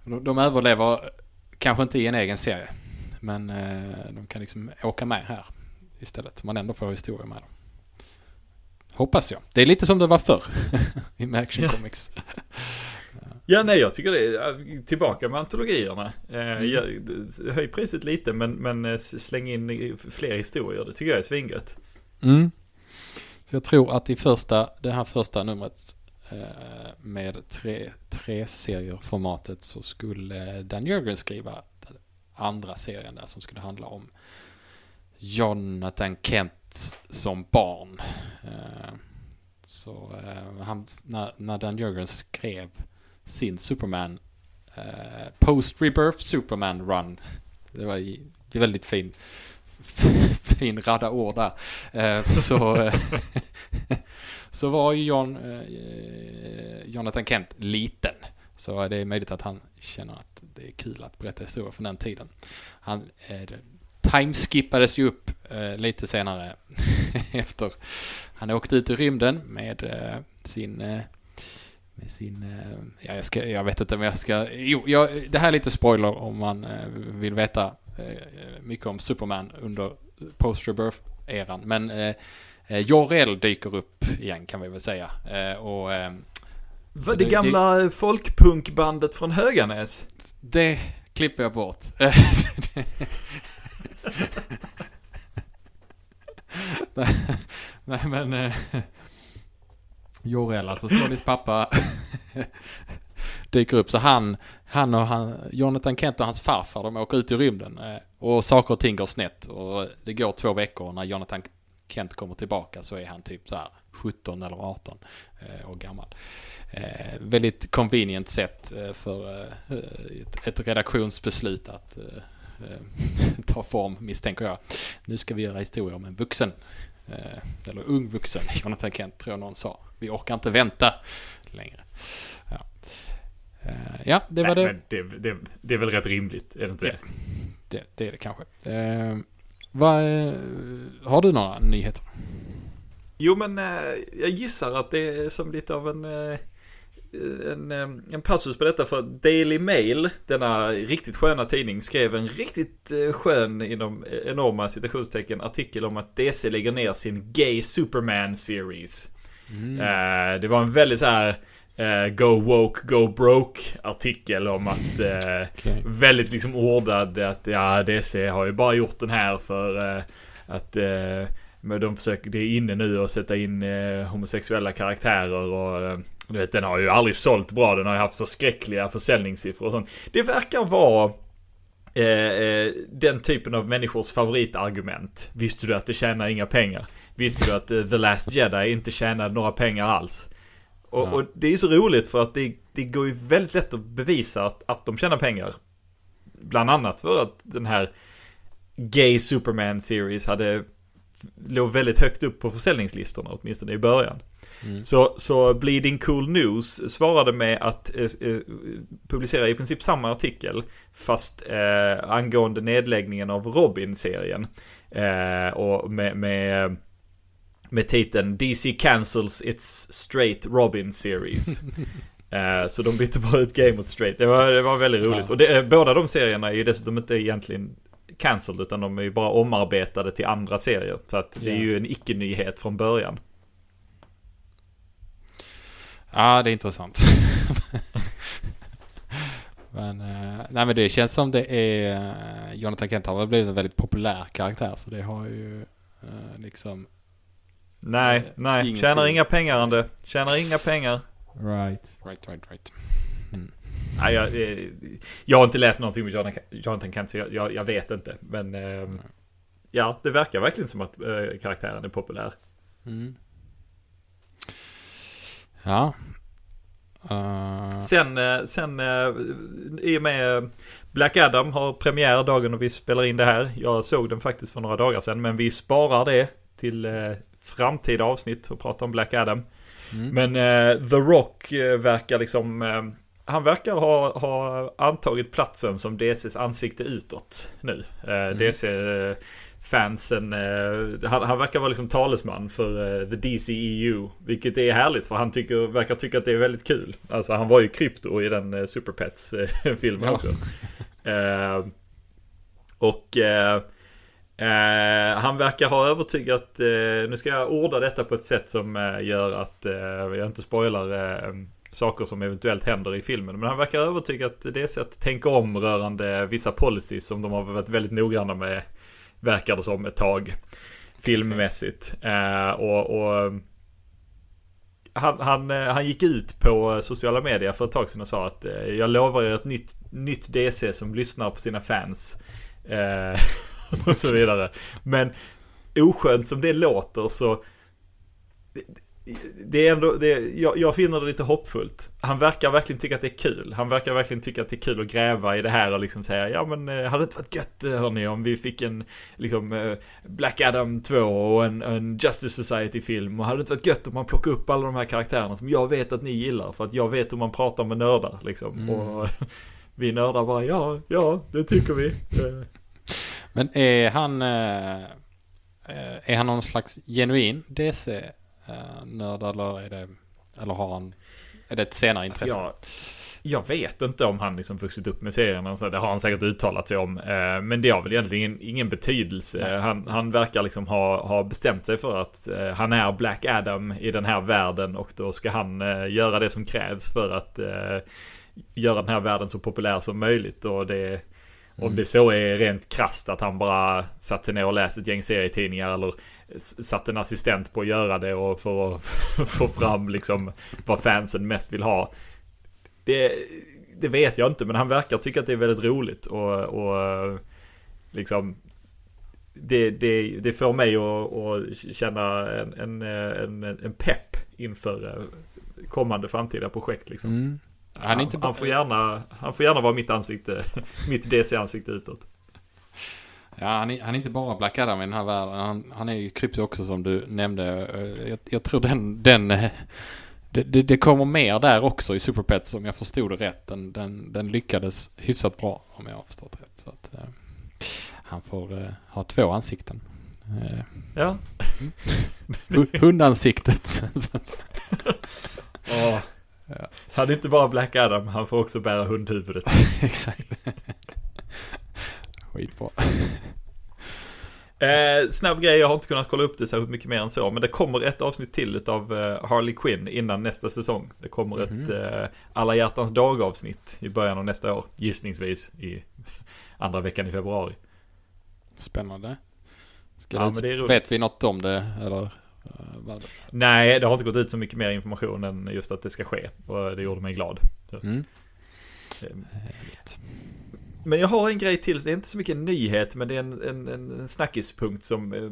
de, de överlever kanske inte i en egen serie. Men eh, de kan liksom åka med här istället. Så man ändå får historia med dem. Hoppas jag. Det är lite som det var förr [LAUGHS] i Action Ja. Comics. [LAUGHS] Ja, nej, jag tycker det är tillbaka med antologierna. Eh, Mm. jag, höj priset lite, men, men eh, släng in fler historier. Det tycker jag är svingött. Mm. Så jag tror att i första, det här första numret eh, med tre, tre serier formatet så skulle Dan Jörgen skriva andra serien där som skulle handla om Jonathan Kent som barn. Eh, så eh, han, när, när Dan Jörgen skrev sin Superman eh, Post Rebirth Superman Run. Det var väldigt fin, [LAUGHS] fin radda ord där. Så, [LAUGHS] så var ju John, Jonathan Kent liten. Så det är möjligt att han känner att det är kul att berätta historier från den tiden. Han eh, timeskippades ju upp eh, lite senare [LAUGHS] efter han åkte ut i rymden med eh, sin eh, med sin, eh, ja, jag, ska, jag vet inte om jag ska, jo, jag, det här är lite spoiler om man eh, vill veta eh, mycket om Superman under post-rebirth-eran. Men eh, eh Jor-El dyker upp igen kan vi väl säga. Eh, och eh, så det, det- gamla folkpunkbandet från Höganäs. det klipper jag bort. [LAUGHS] nej, men eh, Jor-El, alltså Snollys pappa, dyker upp. Så han, han och han, Jonathan Kent och hans farfar, de åker ut i rymden. eh, Och saker och ting går snett. Och det går två veckor och när Jonathan Kent kommer tillbaka så är han typ så här 17 eller 18 eh, år gammal. Eh, väldigt convenient sätt eh, för ett, redaktionsbeslut att [LAUGHS] ta form, misstänker jag. Nu ska vi göra historia om en vuxen, eller ung vuxen, [LAUGHS] Jonathan Kent tror jag någon sa. Vi orkar inte vänta längre. Ja, ja det var Nej, det. Det, det. Det är väl rätt rimligt, är det inte det? det. Det är det kanske. Eh, vad, har du några nyheter? Jo, men eh, jag gissar att det är som lite av en, eh, en, eh, en passus på detta. För att Daily Mail, denna riktigt sköna tidning, skrev en riktigt skön, inom enorma citationstecken, artikel om att DC lägger ner sin Gay Superman Series. Eh, det var en väldigt så här eh, Go woke, go broke artikel om att eh, Okej. väldigt liksom ordad att ja DC har ju bara gjort den här för att men de försöker, det är inne nu att sätta in eh, homosexuella karaktärer och eh, du vet den har ju aldrig sålt bra, den har ju haft förskräckliga försäljningssiffror och sånt. Det verkar vara eh, eh, den typen av människors favoritargument. Visste du att det tjänar inga pengar? Visste du att eh, The Last Jedi inte tjänade några pengar alls? Och, Ja. och det är så roligt för att det, det går ju väldigt lätt att bevisa att, att de tjänar pengar. Bland annat för att den här Gay Superman Series hade låg väldigt högt upp på försäljningslistorna, åtminstone i början. Mm. Så, så Bleeding Cool News svarade med att eh, eh, publicera i princip samma artikel, fast eh, angående nedläggningen av Robin-serien. Eh, och med, med, med titeln DC cancels its straight Robin series. [LAUGHS] Eh, så de bytte bara ut gay mot straight. Det var, det var väldigt roligt. Ja. Och det, eh, båda de serierna är ju dessutom inte egentligen cancelled utan de är ju bara omarbetade till andra serier. Så att det är Ja. ju en icke-nyhet från början. Ja, det är intressant. [LAUGHS] men, eh, nej, men det känns som det är... eh, Jonathan Kent har väl blivit en väldigt populär karaktär. Så det har ju eh, liksom... Nej, nej. ingenting. Tjänar inga pengar Ande. Tjänar inga pengar. Right. Right, right, right. Nej, jag, eh, jag har inte läst någonting om Jonathan, Jonathan Kent så jag, jag, jag vet inte. Men eh, ja, det verkar verkligen som att eh, karaktären är populär. Mm. Ja. Uh, Sen, eh, sen eh, i och med Black Adam har premiär dagen och vi spelar in det här. Jag såg den faktiskt för några dagar sedan men vi sparar det till eh, framtida avsnitt och pratar om Black Adam. mm. Men eh, The Rock eh, verkar liksom, eh, han verkar ha, ha antagit platsen som DCs ansikte utåt nu. Eh, DC-fansen, eh, han, han verkar vara liksom talesman för eh, the DCEU. Vilket är härligt för han tycker, verkar tycka att det är väldigt kul. Alltså han var ju krypto i den eh, Super Pets-filmen [LAUGHS] Ja. också. Eh, och eh, Eh, han verkar ha övertygat, eh, nu ska jag orda detta på ett sätt som eh, gör att eh, jag inte spoilar eh, saker som eventuellt händer i filmen. Men han verkar övertygad att DC att tänka om rörande vissa policies som de har varit väldigt noggranna med, verkar det som, ett tag. Filmmässigt. Eh, och, och han, han, eh, han gick ut på sociala medier för ett tag sedan och sa att eh, jag lovar er ett nytt, nytt DC som lyssnar på sina fans. Eh, [LAUGHS] och så vidare. Men oskönt som det låter så det- är ändå, det, jag, jag finner det lite hoppfullt. Han verkar verkligen tycka att det är kul. Han verkar verkligen tycka att det är kul att gräva i det här och liksom säga ja men eh, hade det inte varit gött eh, hörni om vi fick en liksom eh, Black Adam 2 och en, en Justice Society film och hade det inte varit gött om man plockar upp alla de här karaktärerna som jag vet att ni gillar för att jag vet hur man pratar med nördar liksom. Mm. Och [LAUGHS] vi nördar bara ja, ja det tycker vi. [LAUGHS] Men är han... är han någon slags genuin DC-nörd eller är det... Eller har han... Är det ett senare Alltså intresse? jag, jag vet inte om han liksom vuxit upp med serien. och så. Det har han säkert uttalat sig om. eh, Men det har väl egentligen ingen, ingen betydelse. Han, han verkar liksom ha, ha bestämt sig för att eh, han är Black Adam i den här världen. Och då ska han eh, göra det som krävs för att eh, göra den här världen så populär som möjligt. Och det, om Mm. det så är rent krasst att han bara satt sig ner och läste ett gäng serietidningar eller s- satt en assistent på att göra det och att [LAUGHS] få fram liksom vad fansen mest vill ha. Det, det vet jag inte men han verkar tycka att det är väldigt roligt och, och liksom det, det, det får mig att, att känna en, en, en, en pepp inför eh, kommande framtida projekt liksom. Mm. Han bara... han, får gärna, han får gärna vara mitt ansikte, [LAUGHS] mitt DC-ansikte utåt. Ja, han är, han är inte bara Black Adam i den här världen. Han, han är ju krypto också som du nämnde. Eh, Jag, jag tror den... den eh, det, det, det kommer mer där också i Super Pets om jag förstod det rätt. Den, den, den lyckades hyfsat bra om jag har förstått rätt. Så att, eh, han får eh, ha två ansikten. Eh, Ja. [LAUGHS] hu- hundansiktet. [LAUGHS] Och, Han är inte bara Black Adam, han får också bära hundhuvudet. [LAUGHS] Exakt. Skitbra. Eh, snabb grej, jag har inte kunnat kolla upp det särskilt mycket mer än så. Men det kommer ett avsnitt till av eh, Harley Quinn innan nästa säsong. Det kommer Mhm. ett eh, Alla hjärtans dag avsnitt i början av nästa år. Gissningsvis i [LAUGHS] andra veckan i februari. Spännande. Ska Ja, det, det vet vi något om det eller? Eh? Nej, det har inte gått ut så mycket mer information än just att det ska ske. Och det gjorde mig glad. Mm. eh, Härligt. Men jag har en grej till, det är inte så mycket en nyhet men det är en, en, en, snackispunkt som eh,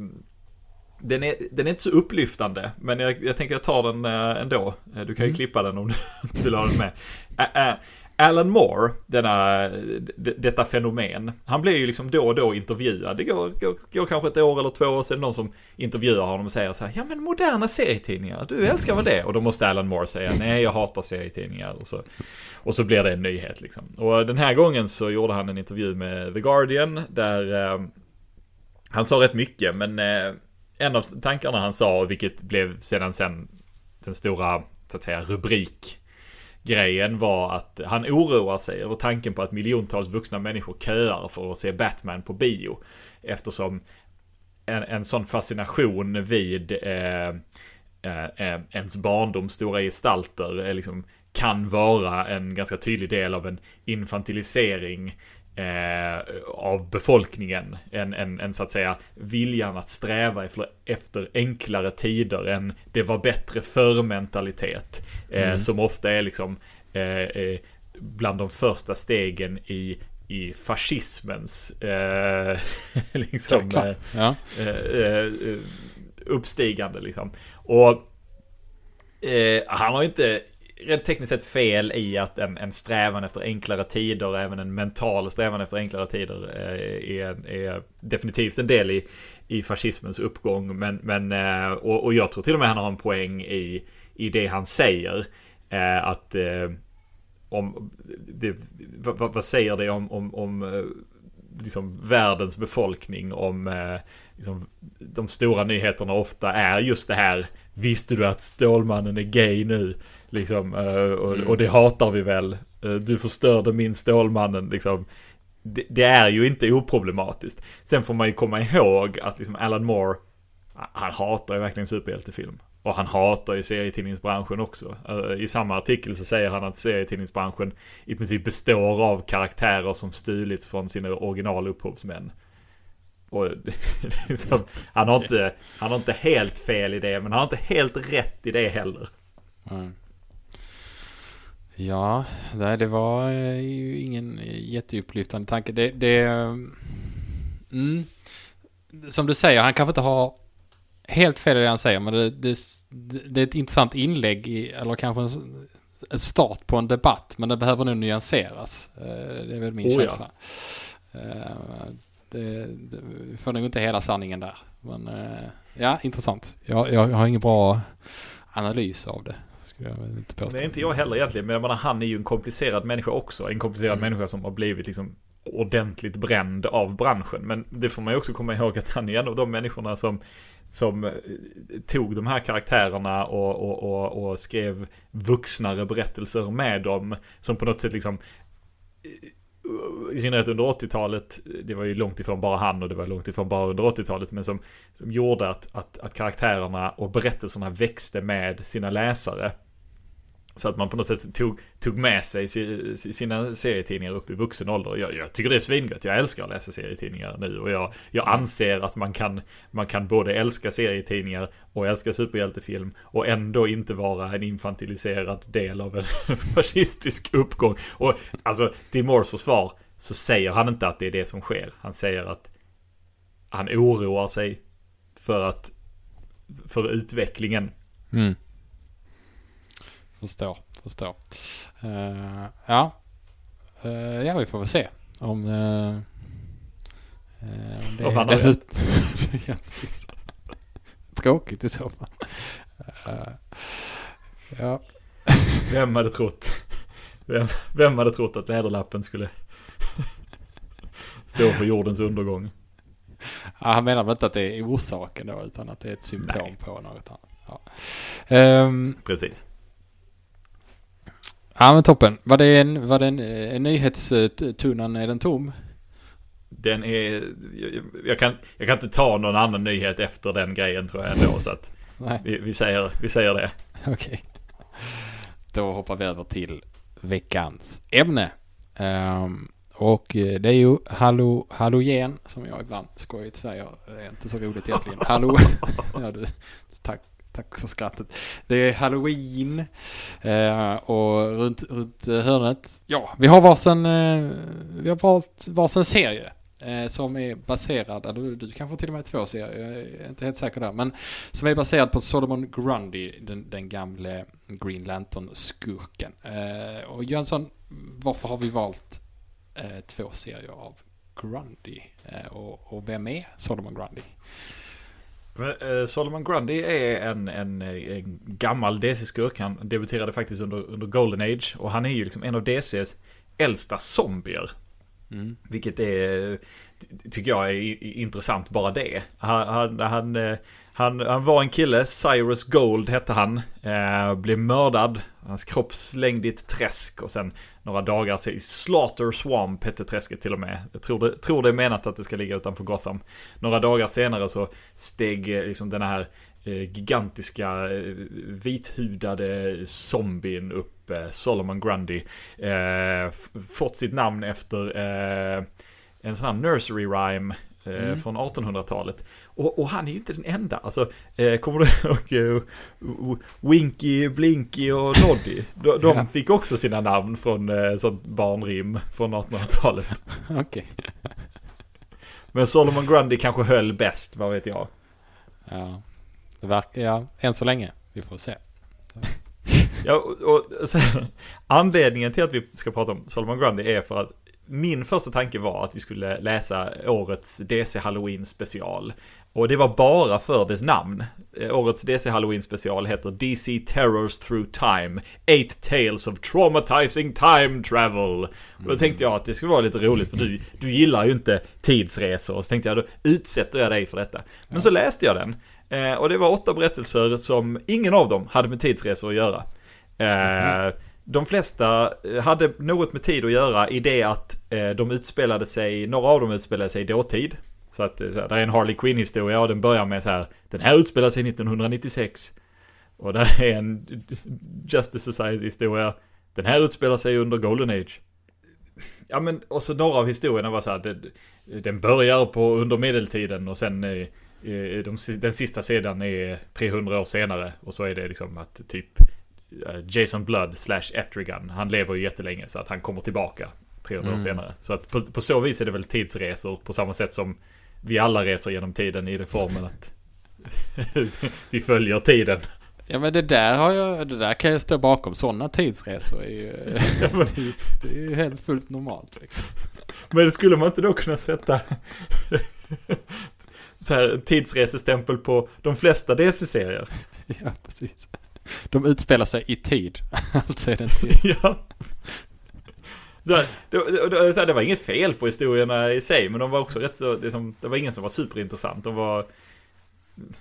den är, den är inte så upplyftande men jag, jag tänker jag tar den eh, ändå. Eh, Du kan ju Mm. Klippa den om du [LAUGHS] inte vill ha den med. Ä- Alan Moore, denna, detta fenomen, han blir ju liksom då och då intervjuad. Det går, går, går kanske ett år eller två år sedan någon som intervjuar honom och säger så här, ja men moderna serietidningar, du älskar väl det? Och då måste Alan Moore säga, nej jag hatar serietidningar. Och så, och så blir det en nyhet liksom. Och den här gången så gjorde han en intervju med The Guardian där eh, han sa rätt mycket men eh, en av tankarna han sa, vilket blev sedan sen den stora, så att säga, rubrik grejen var att han oroar sig över tanken på att miljontals vuxna människor köar för att se Batman på bio. Eftersom en, en sån fascination vid eh, eh, ens barndoms stora gestalter liksom, kan vara en ganska tydlig del av en infantilisering eh, av befolkningen. En, en, en så att säga viljan att sträva efter, enklare tider än det var bättre för mentalitet. Eh, Mm. Som ofta är liksom eh, eh, bland de första stegen i i fascismens eh, [LAUGHS] liksom, eh, Ja. eh, eh, uppstigande liksom. Och han har inte rent tekniskt sett fel i att en, en strävan efter enklare tider, även en mental strävan efter enklare tider, eh, är, är definitivt en del i, i fascismens uppgång. Men, men eh, och, och jag tror till och med han har en poäng i, i det han säger. Eh, att om, det, vad, vad, säger det om, om, om liksom världens befolkning om liksom, de stora nyheterna ofta är just det här Visste du att Stålmannen är gay nu? Liksom, och, mm. och det hatar vi väl. Du förstörde min Stålmannen liksom. Det, det, är ju inte oproblematiskt. Sen får man ju komma ihåg att liksom Alan Moore, han hatar ju verkligen superhjältefilm. Och han hatar ju serietidningsbranschen också. I samma artikel så säger han att serietidningsbranschen i princip består av karaktärer som stulits från sina originalupphovsmän. Och [LAUGHS] liksom, han, har inte, han har inte helt fel i det, men han har inte helt rätt i det heller. Mm. Ja, nej, det var eh, ju ingen jätteupplyftande tanke. Det, det mm, som du säger, han kanske inte har helt fel i det han säger, men det, det, det är ett intressant inlägg i, eller kanske en, en, start på en debatt, men det behöver nog nyanseras. Eh, det är väl min oh, känsla. Ja. Eh, det, det, vi får nog inte hela sanningen där. Men ja, intressant. Jag, jag har ingen bra analys av det. Det är inte jag heller egentligen. Men jag menar, han är ju en komplicerad människa också. En komplicerad mm. människa som har blivit liksom ordentligt bränd av branschen. Men det får man ju också komma ihåg att han är en av de människorna som, som eh, tog de här karaktärerna och, och, och, och skrev vuxnare berättelser med dem. Som på något sätt liksom i synnerhet under 80-talet, det var ju långt ifrån bara han och det var långt ifrån bara under 80-talet, men som, som gjorde att, att, att karaktärerna och berättelserna växte med sina läsare. Så att man på något sätt tog, tog med sig sina serietidningar upp i vuxen ålder. Jag, jag tycker det är svingött. Jag älskar att läsa serietidningar nu. Och jag, jag anser att man kan, man kan både älska serietidningar och älska superhjältefilm. Och ändå inte vara en infantiliserad del av en [LAUGHS] fascistisk uppgång. Och alltså, till Moores försvar så säger han inte att det är det som sker. Han säger att han oroar sig för att för utvecklingen. Mm. Förstår, förstår. Uh, ja. Uh, ja, vi får väl se om... Uh, om det, om han har rätt. [LAUGHS] ja, precis. Tråkigt i så fall. ja. Vem hade trott? Vem, vem hade trott att läderlappen skulle stå för jordens undergång? Ja, han menar väl inte att det är orsaken då, utan att det är ett symptom Nej. på något annat. Ja. Um, Precis. Ja men toppen. Var det en, var det en, en nyhetstunnan, är den tom? Den är, jag, jag, kan, jag kan inte ta någon annan nyhet efter den grejen tror jag ändå så att vi, vi, säger, vi säger det. [LAUGHS] Okej. Okay. Då hoppar vi över till veckans ämne. Um, och eh, det är ju hallo, halogen som jag ibland skojigt säger. Det är inte så roligt egentligen. Hallo. [LAUGHS] ja, du, tack Tack för skrattet. Det är halloween eh, och runt, runt eh, hörnet. Ja, vi har varsin, eh, vi har valt varsin serie eh, som är baserad, eller du, du kanske till och med två serier, jag är inte helt säker där, men som är baserad på Solomon Grundy, den, den gamle Green Lantern-skurken. Eh, och Jönsson, varför har vi valt eh, två serier av Grundy? Eh, och, och vem är Solomon Grundy? Eh, Solomon Grundy är en, en, en gammal DC-skurk. Han debuterade faktiskt under, under Golden Age. Och han är ju liksom en av DCs äldsta zombier. Mm. Vilket är, tycker jag är intressant bara det. Han, han, han, eh, han, han var en kille, Cyrus Gold hette han. Eh, blev mördad. Hans kropp slängd i ett träsk och sen några dagar sen, Slaughter Swamp hette träsket till och med. Jag tror det, tror det är menat att det ska ligga utanför Gotham. Några dagar senare så steg eh, liksom den här eh, gigantiska eh, vithudade zombien upp, eh, Solomon Grundy. Eh, fått sitt namn efter eh, en sån här nursery rhyme mm. från 1800-talet. Och, och, han är ju inte den enda. Alltså, eh, kommer du [LAUGHS] ihåg uh, Winky, Blinky och Noddy? De, de ja. fick också sina namn från eh, sånt barnrim från 1800-talet. [LAUGHS] Okej. Men Solomon Grundy kanske höll bäst, vad vet jag. Ja, det verkar, ja, än så länge. Vi får se. Ja, och, och så, [LAUGHS] anledningen till att vi ska prata om Solomon Grundy är för att min första tanke var att vi skulle läsa årets DC Halloween special. Och det var bara för dess namn. Eh, Årets DC Halloween special heter DC Terrors Through Time. Eight Tales of Traumatizing Time Travel. Och då tänkte jag att det skulle vara lite roligt för du, du gillar ju inte tidsresor. Och så tänkte jag då utsätter jag dig för detta. Men så läste jag den. Eh, och det var åtta berättelser som ingen av dem hade med tidsresor att göra. Eh, de flesta eh, hade något med tid att göra i det att eh, de utspelade sig, några av dem utspelade sig i dåtid. Så att eh, det där är en Harley Quinn historia och den börjar med så här. Den här utspelar sig 1996. Och där är en Justice Society historia. Den här utspelar sig under Golden Age. Ja men och så några av historierna var så här. Den, den börjar på under medeltiden och sen de, den sista sidan är 300 år senare. Och så är det liksom att typ Jason Blood slash Etrigan. Han lever ju jättelänge så att han kommer tillbaka 300 år Mm. senare. Så att på, på så vis är det väl tidsresor på samma sätt som vi alla reser genom tiden i den formen att [LAUGHS] vi följer tiden. Ja men det där har jag, det där kan jag stå bakom. Sådana tidsresor [LAUGHS] är ju, det är ju helt fullt normalt liksom. Men skulle man inte då kunna sätta [LAUGHS] så här tidsresestämpel på de flesta DC-serier? Ja precis. De utspelar sig i tid. [LAUGHS] alltså är det en tid. [LAUGHS] ja. Så det, det, här, det var inget fel på historierna i sig, men de var också rätt så, liksom, det var ingen som var superintressant. De var,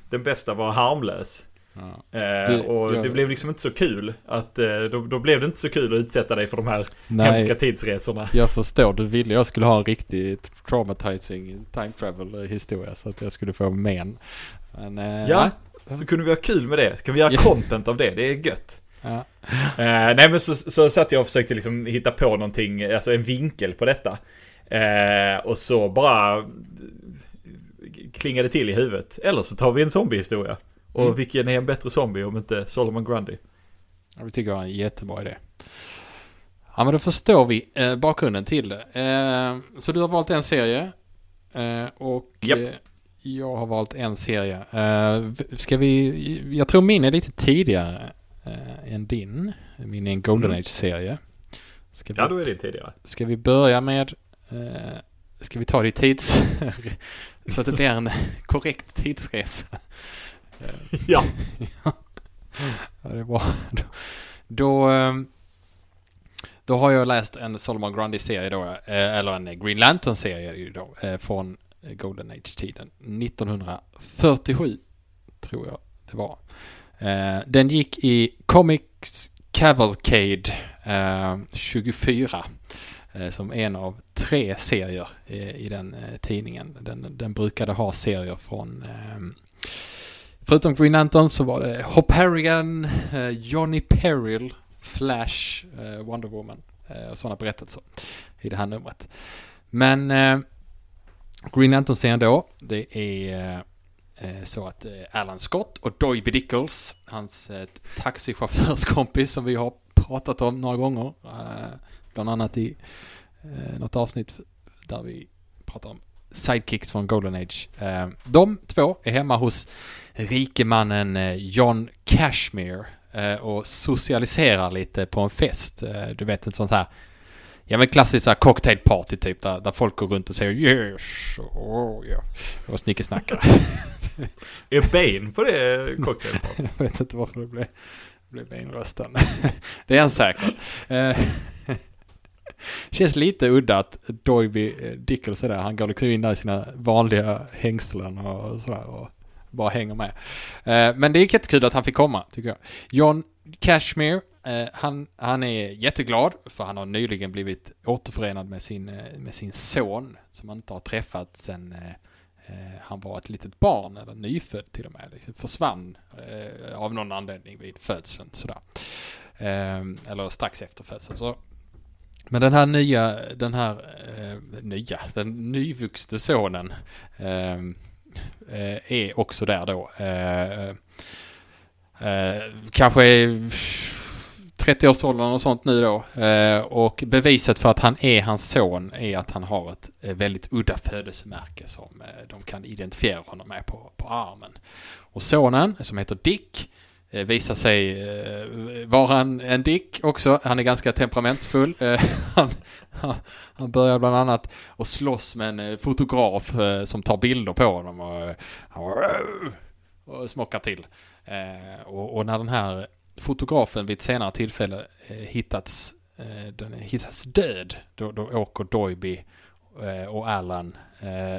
den bästa var harmlös. Ja. Eh, Du, och jag- det blev liksom inte så kul. Att, eh, då, då blev det inte så kul att utsätta dig för de här Nej, hemska tidsresorna. jag förstår. Du ville jag skulle ha en riktig traumatizing time travel historia så att jag skulle få men. Men eh, Ja. Så kunde vi ha kul med det. Ska vi göra content av det? Det är gött. Ja. Eh, nej men så, så satt jag och försökte liksom hitta på någonting, alltså en vinkel på detta. Eh, och så bara klingade till i huvudet. Eller så tar vi en zombiehistoria. Och Mm. vilken är en bättre zombie om inte Solomon Grundy? Ja, vi tycker det var en jättebra idé. Ja, men då förstår vi eh, bakgrunden till det. Eh, så du har valt en serie. Eh, och Japp. Jag har valt en serie. V- ska vi... Jag tror min är lite tidigare eh, än din. Min är en Golden Mm. Age-serie. Ja, då är det tidigare. ska vi börja med... Eh, ska vi ta det i tids... [LAUGHS] så att det blir en korrekt tidsresa. [LAUGHS] Ja. [LAUGHS] Ja, det är bra. Då, då, ehm, då har jag läst en Solomon Grundy-serie då, eller en Green Lantern-serie då, från Eh, Golden Age-tiden. 1947, tror jag det var. Eh, Den gick i Comics Cavalcade eh, 24. eh, Som en av tre serier eh, i den eh, tidningen. Den, den brukade ha serier från ehm, Förutom Green Lantern så var det Hop Harrigan, Johnny Peril, Flash, Wonder Woman och sådana berättelser i det här numret. Men eh, Green Lantern-serien då, det är eh, eh, så att eh, Alan Scott och Doiby Dickles, hans taxichaufförskompis som vi har pratat om några gånger, bland annat i något avsnitt där vi pratar om sidekicks från Golden Age. De två är hemma hos rikemannen John Cashmere och socialiserar lite på en fest. Du vet ett sånt här Ja men klassiskt såhär cocktailparty typ där, där folk går runt och säger yes, oh yeah och snickesnackar. [LAUGHS] Är Bane på det cocktailpartyt? [LAUGHS] Jag vet inte varför det blev, blev Bane-rösten. [LAUGHS] det är han säkert. Eh, Känns lite udda att Doiby eh, Dickles är där. Han går liksom in där i sina vanliga hängslen och sådär och bara hänger med. Eh, Men det är jättekul att han fick komma, tycker jag. John Cashmere, Eh, han, han är jätteglad för han har nyligen blivit återförenad med sin, eh, med sin son som han inte har träffat sen eh, han var ett litet barn, eller nyfödd till och med. Liksom försvann av någon anledning vid födseln. Sådär. Eller strax efter födseln. Så. Men den här nya, den här nya, den nyvuxne sonen är också där då. Kanske är 30-årsåldern och sånt nu då. Eh, och beviset för att han är hans son är att han har ett eh, väldigt udda födelsemärke som eh, de kan identifiera honom med på, på armen. Och sonen, som heter Dick, eh, visar sig eh, vara en, en dick också. Han är ganska temperamentsfull. Eh, [LAUGHS] han, han, börjar bland annat att slåss med en fotograf som tar bilder på honom och, och smockar till. Och, och när den här fotografen vid ett senare tillfälle eh, hittats, eh, den hittats död, då, då åker Doiby eh, och Allan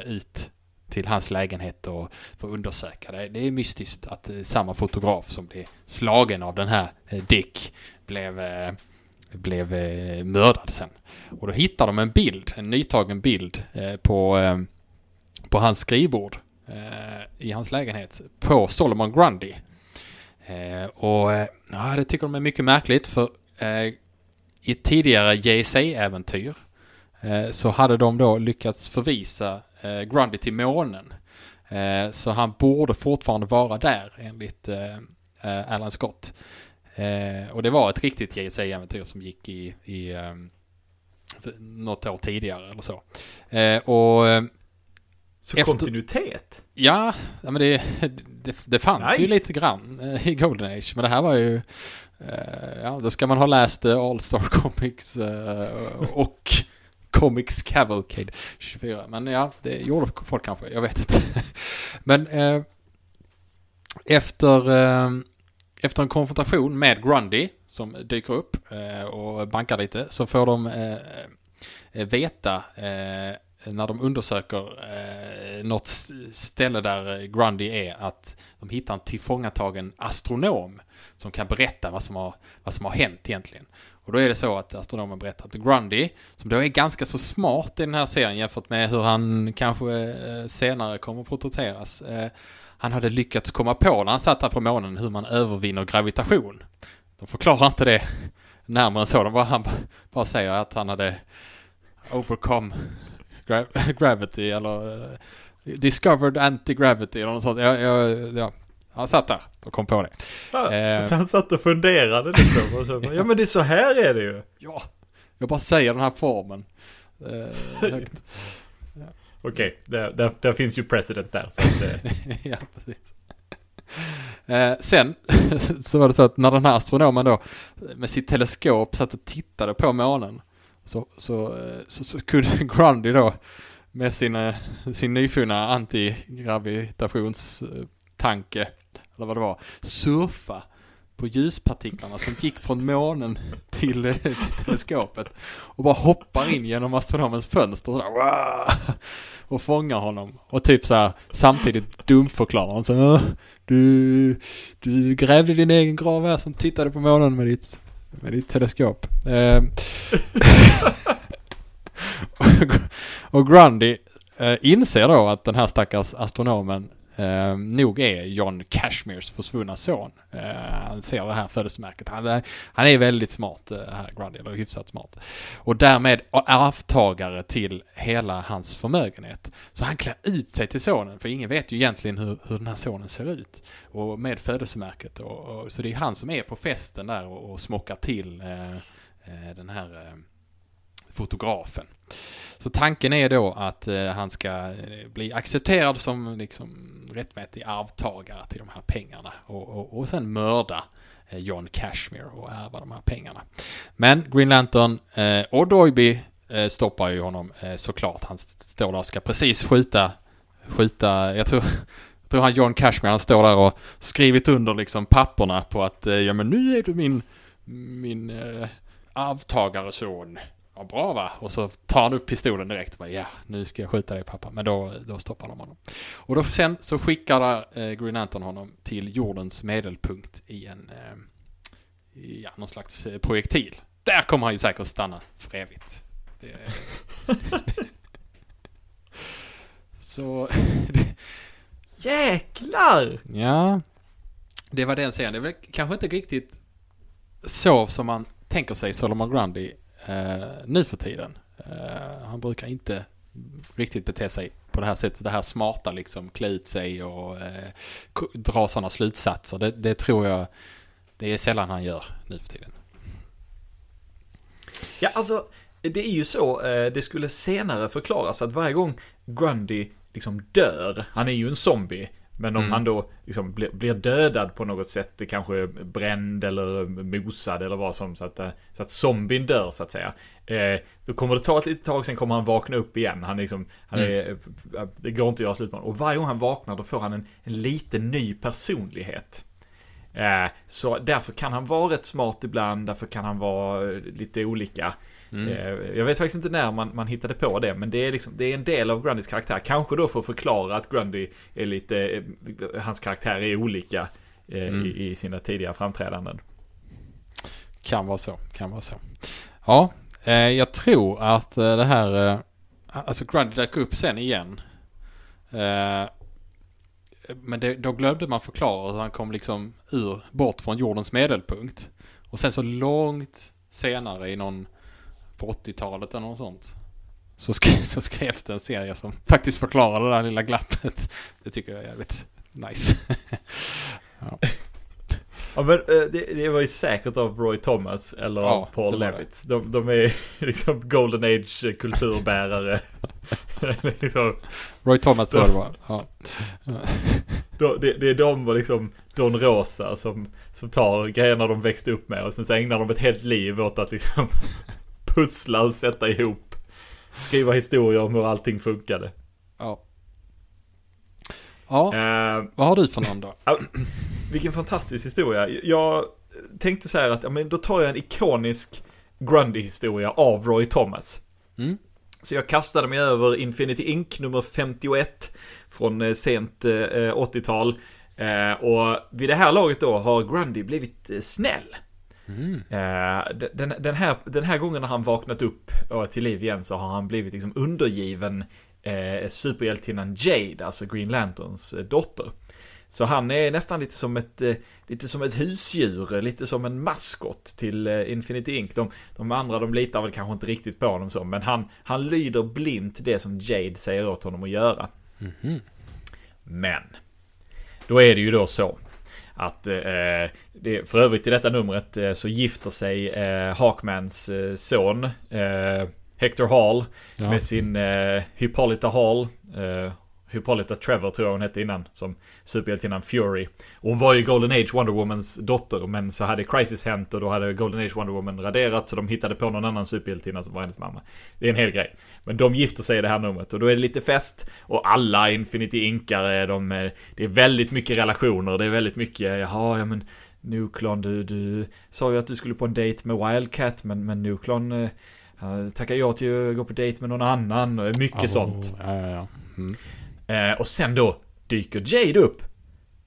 ut till hans lägenhet och får undersöka det. Det är mystiskt att samma fotograf som blev slagen av den här Dick blev, blev mördad sen. Och då hittar de en bild, en nytagen bild på, på hans skrivbord i hans lägenhet på Solomon Grundy. Eh, och eh, ja, det tycker de är mycket märkligt för eh, i ett tidigare JSA-äventyr eh, så hade de då lyckats förvisa eh, Grundy till månen. Eh, så han borde fortfarande vara där enligt eh, eh, Alan Scott. Eh, och det var ett riktigt JSA-äventyr som gick i, i eh, något år tidigare eller så. Eh, och eh, så Efter- kontinuitet? Ja, men det, det, det fanns ju Nice. lite grann eh, i Golden Age. Men det här var ju... eh, Ja, då ska man ha läst eh, All Star Comics och [LAUGHS] Comics Cavalcade 24. Men ja, det gjorde folk kanske. Jag vet inte. [LAUGHS] Men efter, efter en konfrontation med Grundy som dyker upp och bankar lite så får de veta när de undersöker eh, något ställe där eh, Grundy är att de hittar en tillfångatagen astronom som kan berätta vad som har, vad som har hänt egentligen. Och då är det så att astronomen berättar att Grundy, som då är ganska så smart i den här serien jämfört med hur han kanske eh, senare kommer att porträtteras. Eh, han hade lyckats komma på när han satt där på månen hur man övervinner gravitation. De förklarar inte det närmare än så. De bara, han bara säger att han hade overcome gra- [LAUGHS] gravity eller eh, discovered anti-gravity eller något sånt. Jag, jag, ja, han satt där och kom på det. Ja, Eh. Så han satt och funderade liksom. Och bara, ja men det är så här är det ju. Ja, jag bara säger den här formen. Eh. [LAUGHS] Okej, där, där, där finns ju president där. Så att, eh, [LAUGHS] ja, precis. Eh, sen så var det så att när den här astronomen då med sitt teleskop satt och tittade på månen så, så, eh, så, så kunde [LAUGHS] Grundy då med sin, eh, sin nyfunna antigravitationstanke eller vad det var surfa på ljuspartiklarna som gick från månen [LAUGHS] till, eh, till teleskopet och bara hoppar in genom astronomens fönster sådär, "Wah!" och fångar honom och typ så här samtidigt dumförklarar honom så äh, du, du grävde din egen grav här som tittade på månen med ditt, med ditt teleskop. Eh, [LAUGHS] [LAUGHS] och Grundy eh, inser då att den här stackars astronomen eh, nog är John Cashmeres försvunna son. Eh, han ser det här födelsemärket. Han, är- han är väldigt smart, eh, här Grundy, eller hyfsat smart. Och därmed arvtagare till hela hans förmögenhet. Så han klär ut sig till sonen, för ingen vet ju egentligen hur, hur den här sonen ser ut. Och med födelsemärket. Och, och, så det är han som är på festen där och, och smockar till eh, eh, den här eh, fotografen. Så tanken är då att eh, han ska eh, bli accepterad som liksom rättmätig arvtagare till de här pengarna och, och, och sen mörda eh, John Cashmere och ärva de här pengarna. Men Green Lantern eh, och Doiby eh, stoppar ju honom eh, såklart. Han står där och ska precis skjuta, skjuta, jag tror, jag tror han John Cashmere, han står där och skrivit under liksom papperna på att ja men nu är du min, min eh, arvtagare son. Ja, bra va? Och så tar han upp pistolen direkt bara ja, nu ska jag skjuta dig pappa. Men då, då stoppar de honom. Och då sen så skickar eh, Green Lantern honom till jordens medelpunkt i en, eh, ja, någon slags eh, projektil. Där kommer han ju säkert stanna för evigt. Det, [LAUGHS] så, [LAUGHS] jäklar! ja. Det var den serien. Det väl kanske inte riktigt så som man tänker sig Solomon Grundy eh, nu för tiden. Eh, han brukar inte riktigt bete sig på det här sättet. Det här smarta liksom, klä ut sig och eh, dra sådana slutsatser. Det, det tror jag, det är sällan han gör nu för tiden. Ja, alltså, det är ju så, eh, det skulle senare förklaras att varje gång Grundy liksom dör, han är ju en zombie, men om Mm. han då liksom blir, blir dödad på något sätt, kanske bränd eller mosad eller vad som, så att, eh, så att zombien dör så att säga. Eh, då kommer det ta ett litet tag, sen kommer han vakna upp igen. Han liksom, han är, eh, det går inte att göra slut på honom. Och varje gång han vaknar då får han en, en liten ny personlighet. Eh, så därför kan han vara rätt smart ibland, därför kan han vara eh, lite olika. Mm. Eh, Jag vet faktiskt inte när man, man hittade på det, men det är, liksom, det är en del av Grundys karaktär. Kanske då för att förklara att Grundy är lite, eh, hans karaktär är olika eh, Mm. i, i sina tidiga framträdanden. Kan vara så, kan vara så. Ja, jag tror att det här, alltså Grundy dök upp sen igen. Men det, då glömde man förklara hur han kom liksom ur, bort från jordens medelpunkt. Och sen så långt senare i någon, på 80-talet eller något sånt. Så, sk så skrevs det en serie som faktiskt förklarar det där lilla glappet. Det tycker jag är jävligt nice. [LAUGHS] Ja men eh, det, det var ju säkert av Roy Thomas eller Ja, av Paul. Levitz. De, de är [LAUGHS] liksom Golden Age kulturbärare. [LAUGHS] liksom, Roy Thomas tror jag det var. Ja. det, det är de och liksom Don Rosa som, som tar grejerna de växte upp med och sen så ägnar de ett helt liv åt att liksom pussla och sätta ihop. Skriva historier om hur allting funkade. Ja. Ja, Eh, vad har du för någon då? [CLEARS THROAT] Vilken fantastisk historia. Jag tänkte så här att, ja, men då tar jag en ikonisk Grundy-historia av Roy Thomas. Mm. Så jag kastade mig över Infinity Inc. nummer 51 från eh, sent eh, 80-tal. Eh, och vid det här laget då har Grundy blivit snäll. Mm. Eh, den, den, här, den här gången när han vaknat upp och till liv igen så har han blivit liksom undergiven eh, superhjältinnan Jade, alltså Green Lanterns eh, dotter. Så han är nästan lite som ett, eh, lite som ett husdjur, lite som en maskot till eh, Infinity Inc. De, de andra de litar väl kanske inte riktigt på honom så, men han, han lyder blint det som Jade säger åt honom att göra. Mhm. Men, då är det ju då så att eh, det, för övrigt i detta numret eh, så gifter sig eh, Hawkmans eh, son eh, Hector Hall Ja. med sin eh, Hippolyta Hall. Hippolyta Trevor tror jag hon hette innan. Som superhjältinnan Fury. Och hon var ju Golden Age Wonder Womans dotter. Men så hade Crisis hänt och då hade Golden Age Wonder Woman raderat. Så de hittade på någon annan superhjältinna som var hennes mamma. Det är en hel grej. Men de gifter sig i det här numret. Och då är det lite fest. Och alla Infinity Inkare, de, eh, det är väldigt mycket relationer. Det är väldigt mycket, jaha, ja men Nuklon, du, du sa ju att du skulle på en dejt med Wildcat. Men, men Nuklon eh, han tackar ja till att gå på dejt med någon annan. och Mycket sånt. Ja, ja, ja. Mm. Eh, och sen då dyker Jade upp.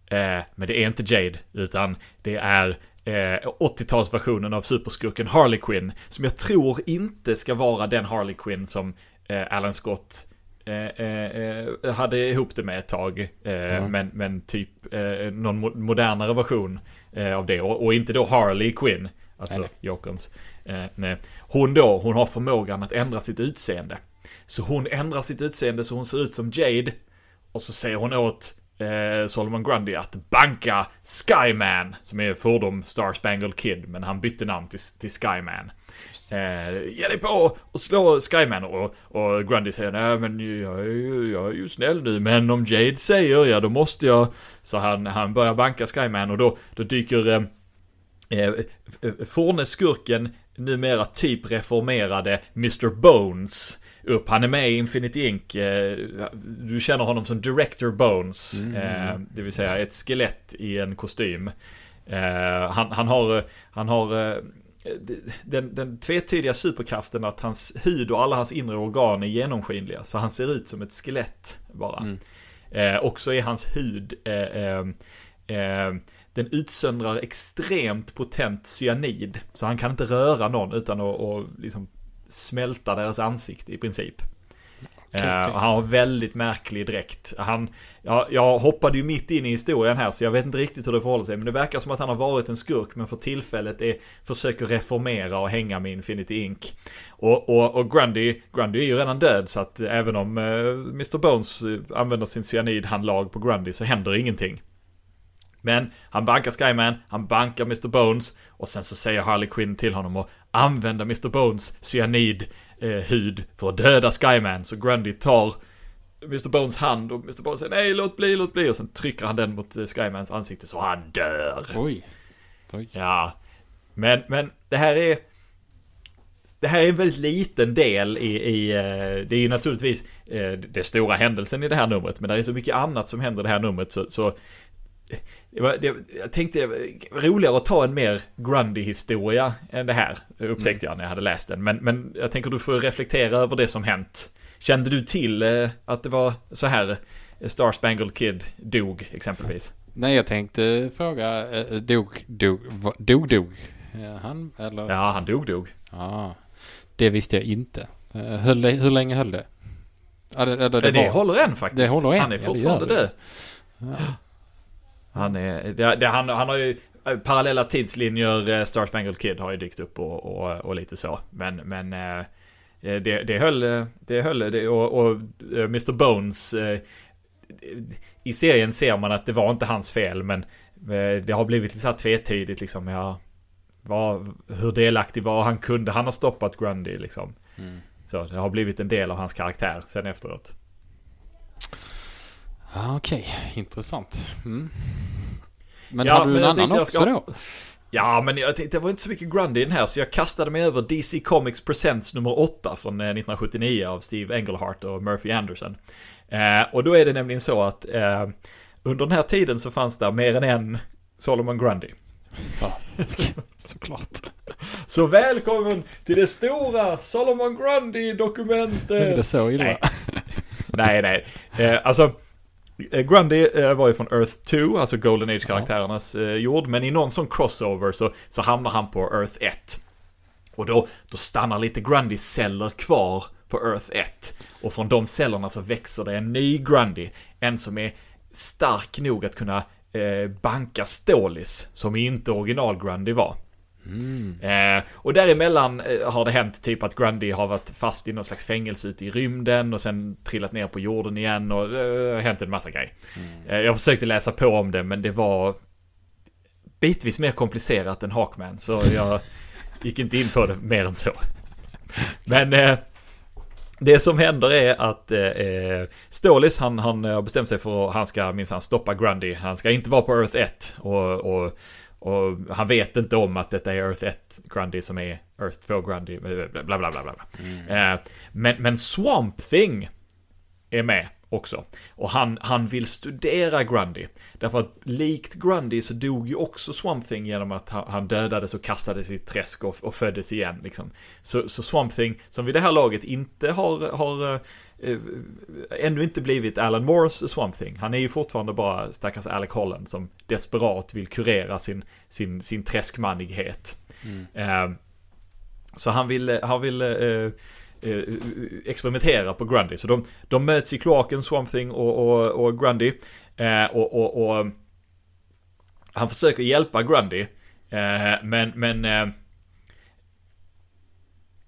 Eh, men det är inte Jade, utan det är eh, 80-talsversionen av superskurken Harley Quinn. Som jag tror inte ska vara den Harley Quinn som eh, Alan Scott eh, eh, hade ihop det med ett tag. Ja. men, men typ någon mo- modernare version av det. Och, och inte då Harley Quinn. Alltså Jokerns. Nej. Hon då, hon har förmågan att ändra sitt utseende. Så hon ändrar sitt utseende så hon ser ut som Jade. Och så säger hon åt eh, Solomon Grundy att banka Skyman. Som är fordom Star Spangled Kid. Men han bytte namn till, till Skyman. Eh, ge dig på och slå Skyman. Och, och Grundy säger nej men jag är, ju, jag är ju snäll nu. Men om Jade säger ja då måste jag. Så han, han börjar banka Skyman och då, då dyker eh, eh, forne skurken, numera typ reformerade Mr. Bones upp. Han är med i Infinity Inc. Eh, Du känner honom som Director Bones. Eh, Det vill säga ett skelett i en kostym. Eh, Han, han har, han har den, den tvetydiga superkraften att hans hud och alla hans inre organ är genomskinliga. Så han ser ut som ett skelett bara. Mm. Eh, och så är hans hud eh, eh, den utsöndrar extremt potent cyanid. Så han kan inte röra någon utan att liksom smälta deras ansikte i princip. Okej, Eh, och han har väldigt märklig dräkt. Han, ja, jag hoppade ju mitt in i historien här så jag vet inte riktigt hur det förhåller sig. Men det verkar som att han har varit en skurk men för tillfället är, försöker reformera och hänga med Infinity Inc. Och, och, och Grundy, Grundy är ju redan död så att även om eh, Mr. Bones eh, använder sin cyanidhandlag på Grundy så händer ingenting. Men han bankar Skyman, han bankar Mr. Bones och sen så säger Harley Quinn till honom att använda Mr. Bones cyanid eh, hud för att döda Skyman. Så Grundy tar Mr Bones hand och Mr Bones säger nej låt bli, låt bli och sen trycker han den mot eh, Skymans ansikte så han dör. Oj. Oj. Ja. Men, men det här är... Det här är en väldigt liten del i, i eh, det är ju naturligtvis eh, det stora händelsen i det här numret. Men det är så mycket annat som händer i det här numret så, så det var, det, jag tänkte roligare att ta en mer Grundy-historia än det här. Upptäckte jag när jag hade läst den. Men, men jag tänker du får reflektera över det som hänt. Kände du till eh, att det var så här Star Spangled Kid dog exempelvis? Nej, jag tänkte fråga, eh, dog, dog, va- dog, dog eh, han eller? Ja, han dog dog. Ja, det visste jag inte. Eh, Höll hur länge höll det? Ja, det, eller Det, det var- håller än faktiskt. Det håller än, Han är ja, fortfarande det. död. Han är, det, det, han, han har ju eh, parallella tidslinjer, eh, Star Spangled Kid har ju dykt upp och, och, och lite så. Men, men eh, det, det höll, det höll, det, och, och Mr Bones i serien ser man att det var inte hans fel men det har blivit lite så här tvetydigt liksom. Ja, vad, hur delaktig var han kunde han ha stoppat Grundy liksom. Mm. Så det har blivit en del av hans karaktär sen efteråt. Ja, okej. Intressant. Mm. Men Ja, har du men en annan också ska- då? Ja, men jag tänkte det var inte så mycket Grundy i den här så jag kastade mig över DC Comics Presents nummer 8 från eh, 1979 av Steve Englehart och Murphy Anderson. Eh, och då är det nämligen så att eh, under den här tiden så fanns det mer än en Solomon Grundy. Ja, såklart. [LAUGHS] Så välkommen till det stora Solomon Är Grundy-dokumentet! det så illa? Nej. Nej, nej. Eh, alltså, eh, Grundy eh, var ju från Earth 2, alltså Golden Age-karaktärernas eh, jord. Men i någon sån crossover så, så hamnar han på Earth 1. Och då, då stannar lite Grundy-celler kvar på Earth 1. Och från de cellerna så växer det en ny Grundy. En som är stark nog att kunna eh, banka Stålis, som inte original Grundy var. Eh, och däremellan eh, har det hänt typ att Grundy har varit fast i någon slags fängelse ute i rymden och sen trillat ner på jorden igen och det har hänt en massa grejer. Eh, jag försökte läsa på om det men det var bitvis mer komplicerat än Hawkman så jag [LAUGHS] gick inte in på det mer än så. Men eh, det som händer är att eh, eh, Stålis han, han har bestämt sig för att han ska minsann stoppa Grundy. Han ska inte vara på Earth 1 och, och och han vet inte om att detta är Earth 1 Grundy som är Earth 2 Grundy. Bla bla bla bla. bla. Eh, men, men Swamp Thing är med också. Och han, han vill studera Grundy. Därför att likt Grundy så dog ju också Swamp Thing genom att han, han dödades och kastades i ett träsk och, och föddes igen. Liksom. Så, så Swamp Thing, som vid det här laget inte har, har eh, eh, ännu inte blivit Alan Moores Swamp Thing. Han är ju fortfarande bara stackars Alec Holland som desperat vill kurera sin, sin, sin träskmannighet. Eh, så han vill, han vill eh, eh, experimentera på Grundy. Så de, de möts i kloaken, Swamp Thing och, och, och Grundy. Eh, och, och, och han försöker hjälpa Grundy. Eh, men, men eh,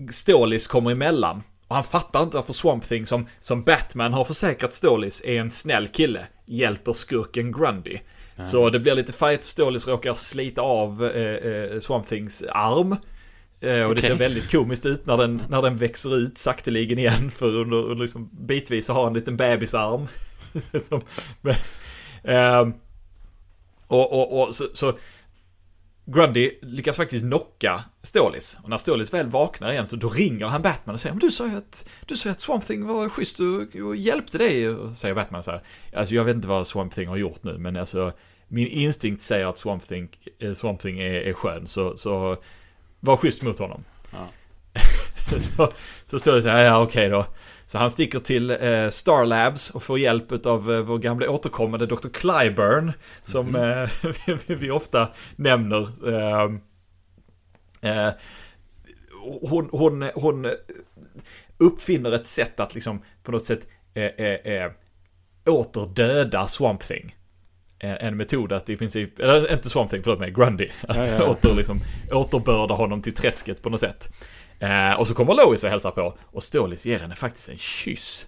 Stålis kommer emellan. Och han fattar inte varför Swamp Thing som, som Batman har försäkrat Stålis är en snäll kille. Hjälper skurken Grundy. Så det blir lite fight. Stålis råkar slita av eh, eh, Swamp Things arm. Eh, och det ser väldigt komiskt ut när den, när den växer ut sakteligen igen. [LAUGHS] För under, under liksom bitvis så har en liten bebisarm. [LAUGHS] Som, men, ehm, och, och, och så, så Grundy lyckas faktiskt knocka Stålis. Och när Stålis väl vaknar igen så då ringer han Batman och säger Men du sa ju att, du sa att Swamp Thing var schysst och, och hjälpte dig. Och säger Batman så här. Alltså jag vet inte vad Swamp Thing har gjort nu men alltså min instinkt säger att Swamp Thing, eh, Swamp Thing är, är skön. Så, så var schysst mot honom. Ja. [LAUGHS] så, så står det så här, ja okej då. Så han sticker till eh, Star Labs och får hjälp av eh, vår gamla återkommande Dr. Clyburn. Som eh, [LAUGHS] vi, vi ofta nämner. Eh, eh, hon, hon, hon uppfinner ett sätt att liksom på något sätt eh, eh, eh, återdöda Swamp Thing. En, en metod att i princip, eller inte Swamp Thing, förlåt mig, Grundy. Att Ja, ja, ja. åter, liksom, återbörda honom till träsket på något sätt. Eh, och så kommer Lois och hälsar på och Stålis ger henne faktiskt en kyss.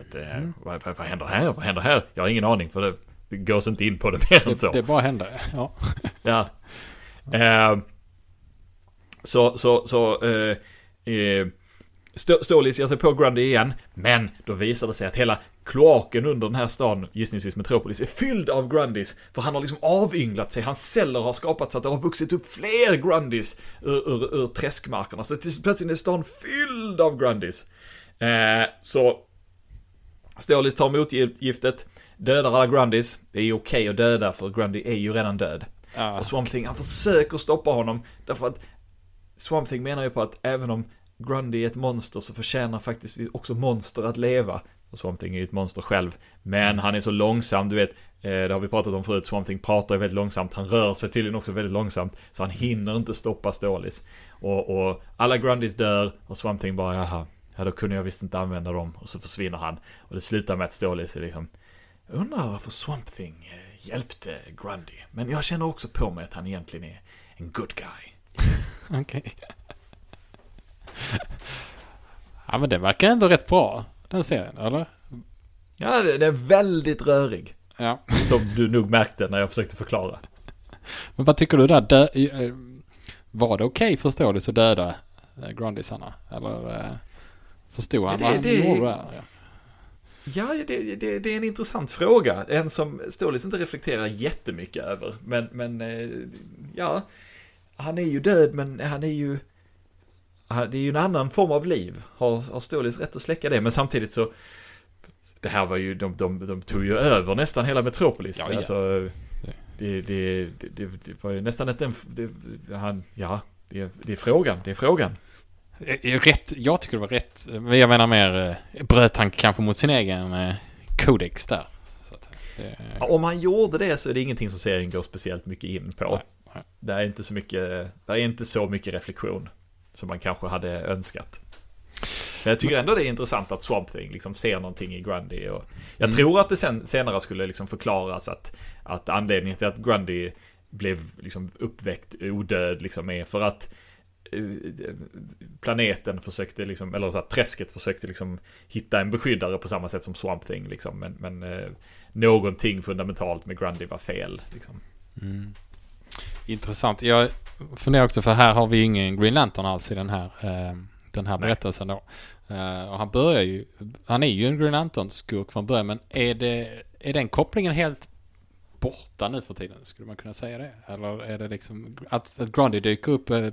Att, eh, vad, vad, vad händer här? Vad händer här? Jag har ingen aning för det gås inte in på det mer än så. Det, det bara händer. Ja. [LAUGHS] Ja. Eh, så, så, så, eh, eh, St- Stålis ger sig på Grundy igen, men då visar det sig att hela kloaken under den här stan, gissningsvis Metropolis, är fylld av Grundys. För han har liksom avynglat sig, hans celler har skapats så att det har vuxit upp fler Grundys ur, ur, ur träskmarkerna. Så plötsligt är stan fylld av Grundys. Eh, så Stålis tar emot giftet, dödar alla Grundys. Det är ju okej okay att döda för Grundy är ju redan död. Ja, Och Swamp Thing, han försöker stoppa honom. Därför att Swamp Thing menar ju på att även om Grundy är ett monster så förtjänar faktiskt också monster att leva. Och Swamp Thing är ju ett monster själv. Men han är så långsam, du vet. Eh, det har vi pratat om förut. Swamp Thing pratar ju väldigt långsamt. Han rör sig tydligen också väldigt långsamt. Så han hinner inte stoppa Stålis. Och, och alla Grundys dör och Swamp Thing bara jaha. Ja då kunde jag visst inte använda dem. Och så försvinner han. Och det slutar med att Stålis är liksom. Jag undrar varför Swamp Thing eh, hjälpte Grundy. Men jag känner också på mig att han egentligen är en good guy. [LAUGHS] Okej. [LAUGHS] ja men det verkar ändå rätt bra, den serien, eller? Ja, den är väldigt rörig. Ja. Som du nog märkte när jag försökte förklara. Men vad tycker du där? Dö, eh, var det okej för Stålis att döda eh, Grundisarna? Eller eh, förstod han vad han gjorde där? Ja. Det, det, det är en intressant fråga. En som Stålis inte reflekterar jättemycket över. Men, men ja, han är ju död men han är ju... Det är ju en annan form av liv. Har, har Stålis rätt att släcka det? Men samtidigt så... Det här var ju, de, de, de tog ju över nästan hela Metropolis. Ja, ja. Alltså, det, det, det, det, var ju nästan inte en... Det, han, ja, det, det är frågan. Det är frågan. Rätt, jag tycker det var rätt. Men jag menar mer, eh, bröt han kanske mot sin egen eh, kodex där? Det, Ja, Om han gjorde det så är det ingenting som serien går speciellt mycket in på. Nej, nej. Det är inte så mycket, det är inte så mycket reflektion som man kanske hade önskat. Men jag tycker ändå det är intressant att Swamp Thing liksom ser någonting i Grundy. Och jag Mm. tror att det sen, senare skulle liksom förklaras att, att anledningen till att Grundy blev liksom uppväckt odöd liksom är för att eh, planeten försökte liksom, eller så att träsket försökte liksom hitta en beskyddare på samma sätt som Swamp Thing liksom. Men, men eh, någonting fundamentalt med Grundy var fel liksom. Mm. Intressant. Jag funderar också för här har vi ingen Green Lantern alls i den här, eh, den här Nej. berättelsen då. Eh, och han börjar ju, han är ju en Green Lantern-skurk från början men är det, är den kopplingen helt borta nu för tiden? Skulle man kunna säga det? Eller är det liksom, att, att Grundy dyker upp eh,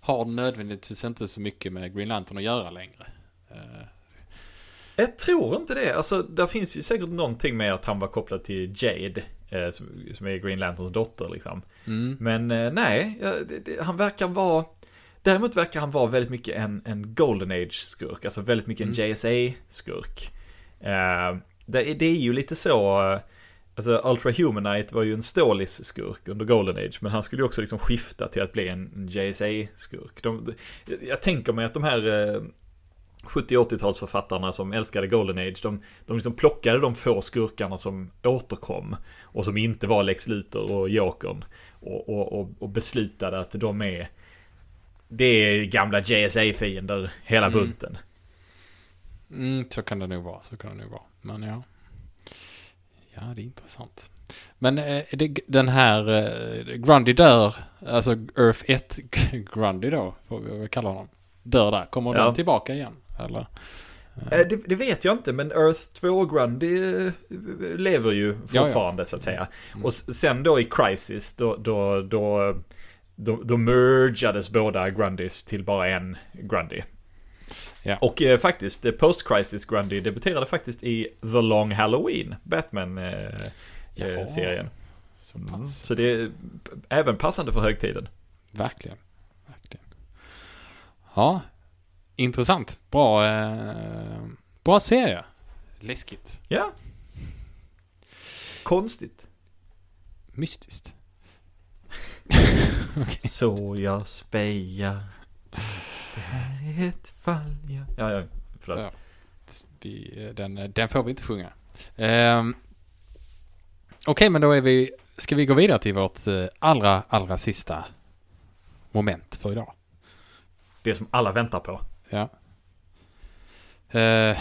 har nödvändigtvis inte så mycket med Green Lantern att göra längre. Jag tror inte det. Alltså, där finns ju säkert någonting med att han var kopplad till Jade. Eh, som, som är Green Lanterns dotter liksom. mm. Men eh, nej, ja, det, det, han verkar vara... Däremot verkar han vara väldigt mycket en, en Golden Age-skurk. Alltså väldigt mycket en Mm. JSA-skurk. Eh, det, det är ju lite så... eh, Alltså Ultra Humanite var ju en Stålis-skurk under Golden Age. Men han skulle ju också liksom skifta till att bli en, en JSA-skurk. Jag tänker mig att de här... Eh, 70-80-talsförfattarna som älskade Golden Age, de, de liksom plockade de få skurkarna som återkom och som inte var Lex Luthor och Jokern och, och, och, och beslutade att de är det är gamla JSA-fiender hela Mm. bunten. Mm, så kan det nog vara. Så kan det nog vara. Men ja. Ja, det är intressant. Men eh, det, den här eh, Grundy dör, alltså Earth 1 Grundy då, får vi väl kalla honom. Dör där. Kommer Ja. den tillbaka igen? Eller? Eh, Det, det vet jag inte, men Earth 2 Grundy eh, lever ju ja. fortfarande så att säga. Mm. Och sen då i Crisis, då, då, då, då, då mergades båda Grundys till bara en Grundy. Ja. Och eh, faktiskt, eh, Post-Crisis Grundy debuterade faktiskt i The Long Halloween, Batman-serien. Eh. Så Mm. Så det är även passande för högtiden. Verkligen. Verkligen. Ja, intressant. Bra, eh, bra serie. Läskigt. Ja. Konstigt. Mystiskt. [LAUGHS] Så jag spejar. Det här är ett fall jag... Ja, ja, förlåt. Ja. Vi, eh, den, den får vi inte sjunga. Ehm, Okej, men då är vi, ska vi gå vidare till vårt eh, allra, allra sista moment för idag. Det som alla väntar på. Ja. Uh,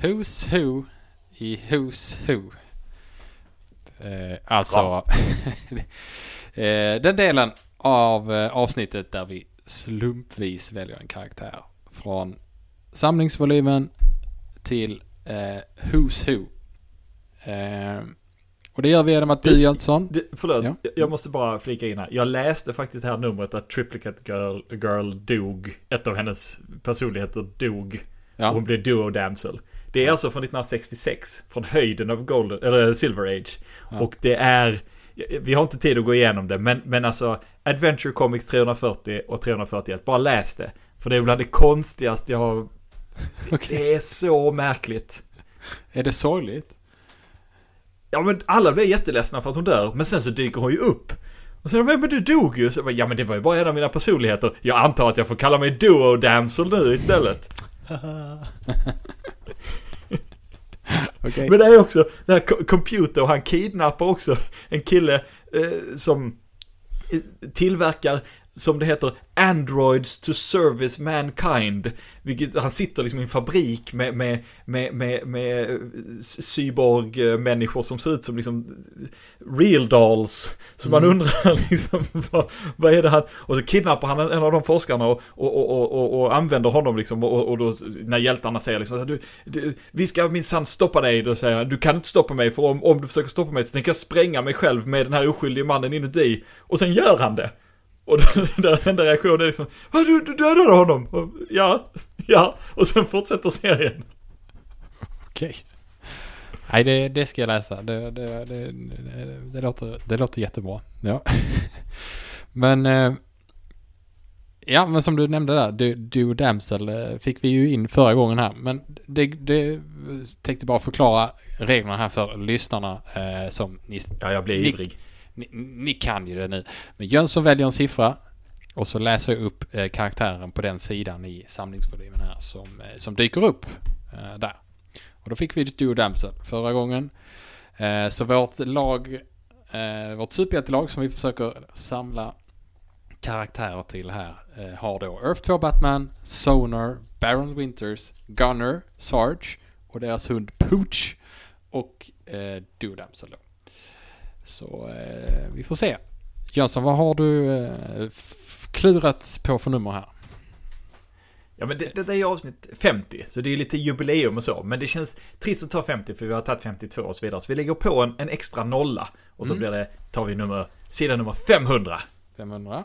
who's Who i Who's Who. Eh, alltså [LAUGHS] eh, den delen av avsnittet där vi slumpvis väljer en karaktär från samlingsvolymen till Who's Who. Och det gör vi genom att du. Det, förlåt, Ja. jag- måste bara flika in här. Jag läste faktiskt det här numret att Triplicate Girl, Girl dog. Ett av hennes personligheter dog. Och hon Ja, blev Duo Damsel. Det är alltså från 1966. Från höjden av Golden, eller Silver Age. Ja. Och det är... Vi har inte tid att gå igenom det, men, men alltså Adventure Comics 340 och 341. Bara läs det. För det är bland det konstigaste jag har... [LAUGHS] okej. Det är så märkligt. Är det sorgligt? Ja men alla blir jätteledsna för att hon dör, men sen så dyker hon ju upp. Och så säger men du dog ju. Så jag bara, ja men det var ju bara en av mina personligheter. Jag antar att jag får kalla mig Duo Damsel nu istället. [LAUGHS] Okej. Men det är också, den här co- Computer, han kidnappar också en kille eh, som eh, tillverkar, som det heter, Androids to service mankind. Vilket, han sitter liksom i en fabrik med, med, med, med, med eh, cyborg-människor som ser ut som liksom real dolls. Så man Mm. undrar [LAUGHS] liksom, vad, vad är det han, och så kidnappar han en, en av de forskarna och, och, och, och, och, och använder honom liksom och, och då när hjältarna säger liksom du, du, vi ska minsann stoppa dig, då säger han du kan inte stoppa mig för om, om du försöker stoppa mig så tänker jag spränga mig själv med den här oskyldige mannen inuti. Och sen gör han det. Och då, den [LAUGHS] enda reaktionen är liksom, "Ah, du, du dödade honom. Och, ja, ja. Och sen fortsätter serien. Okej. Nej, det, det ska jag läsa. Det, det, det, det, det, låter, det låter jättebra. Ja. [LAUGHS] Men... eh, Ja, men som du nämnde där, du, du Damsel eh, fick vi ju in förra gången här. Men det, det tänkte bara förklara reglerna här för lyssnarna eh, som ni, Ja, jag blir ivrig ni, ni kan ju det nu. Men Jönsson väljer en siffra och så läser jag upp eh, karaktären på den sidan i samlingsvolymen här som, eh, som dyker upp eh, där. Och då fick vi Duo Damsel förra gången. Eh, så vårt lag, eh, vårt superhjältelag som vi försöker samla karaktärer till här eh, har då Earth 2 Batman, Sonar, Baron Winters, Gunner, Sarge och deras hund Pooch och eh, Duo Damsel då. Så eh, vi får se. Jönsson, vad har du eh, klurat på för nummer här? Ja men det, det är ju avsnitt 50, så det är lite jubileum och så. Men det känns trist att ta 50 för vi har tagit 52 och så vidare. Så vi lägger på en, en extra nolla. Och så Mm. blir det, tar vi nummer, sida nummer 500. 500.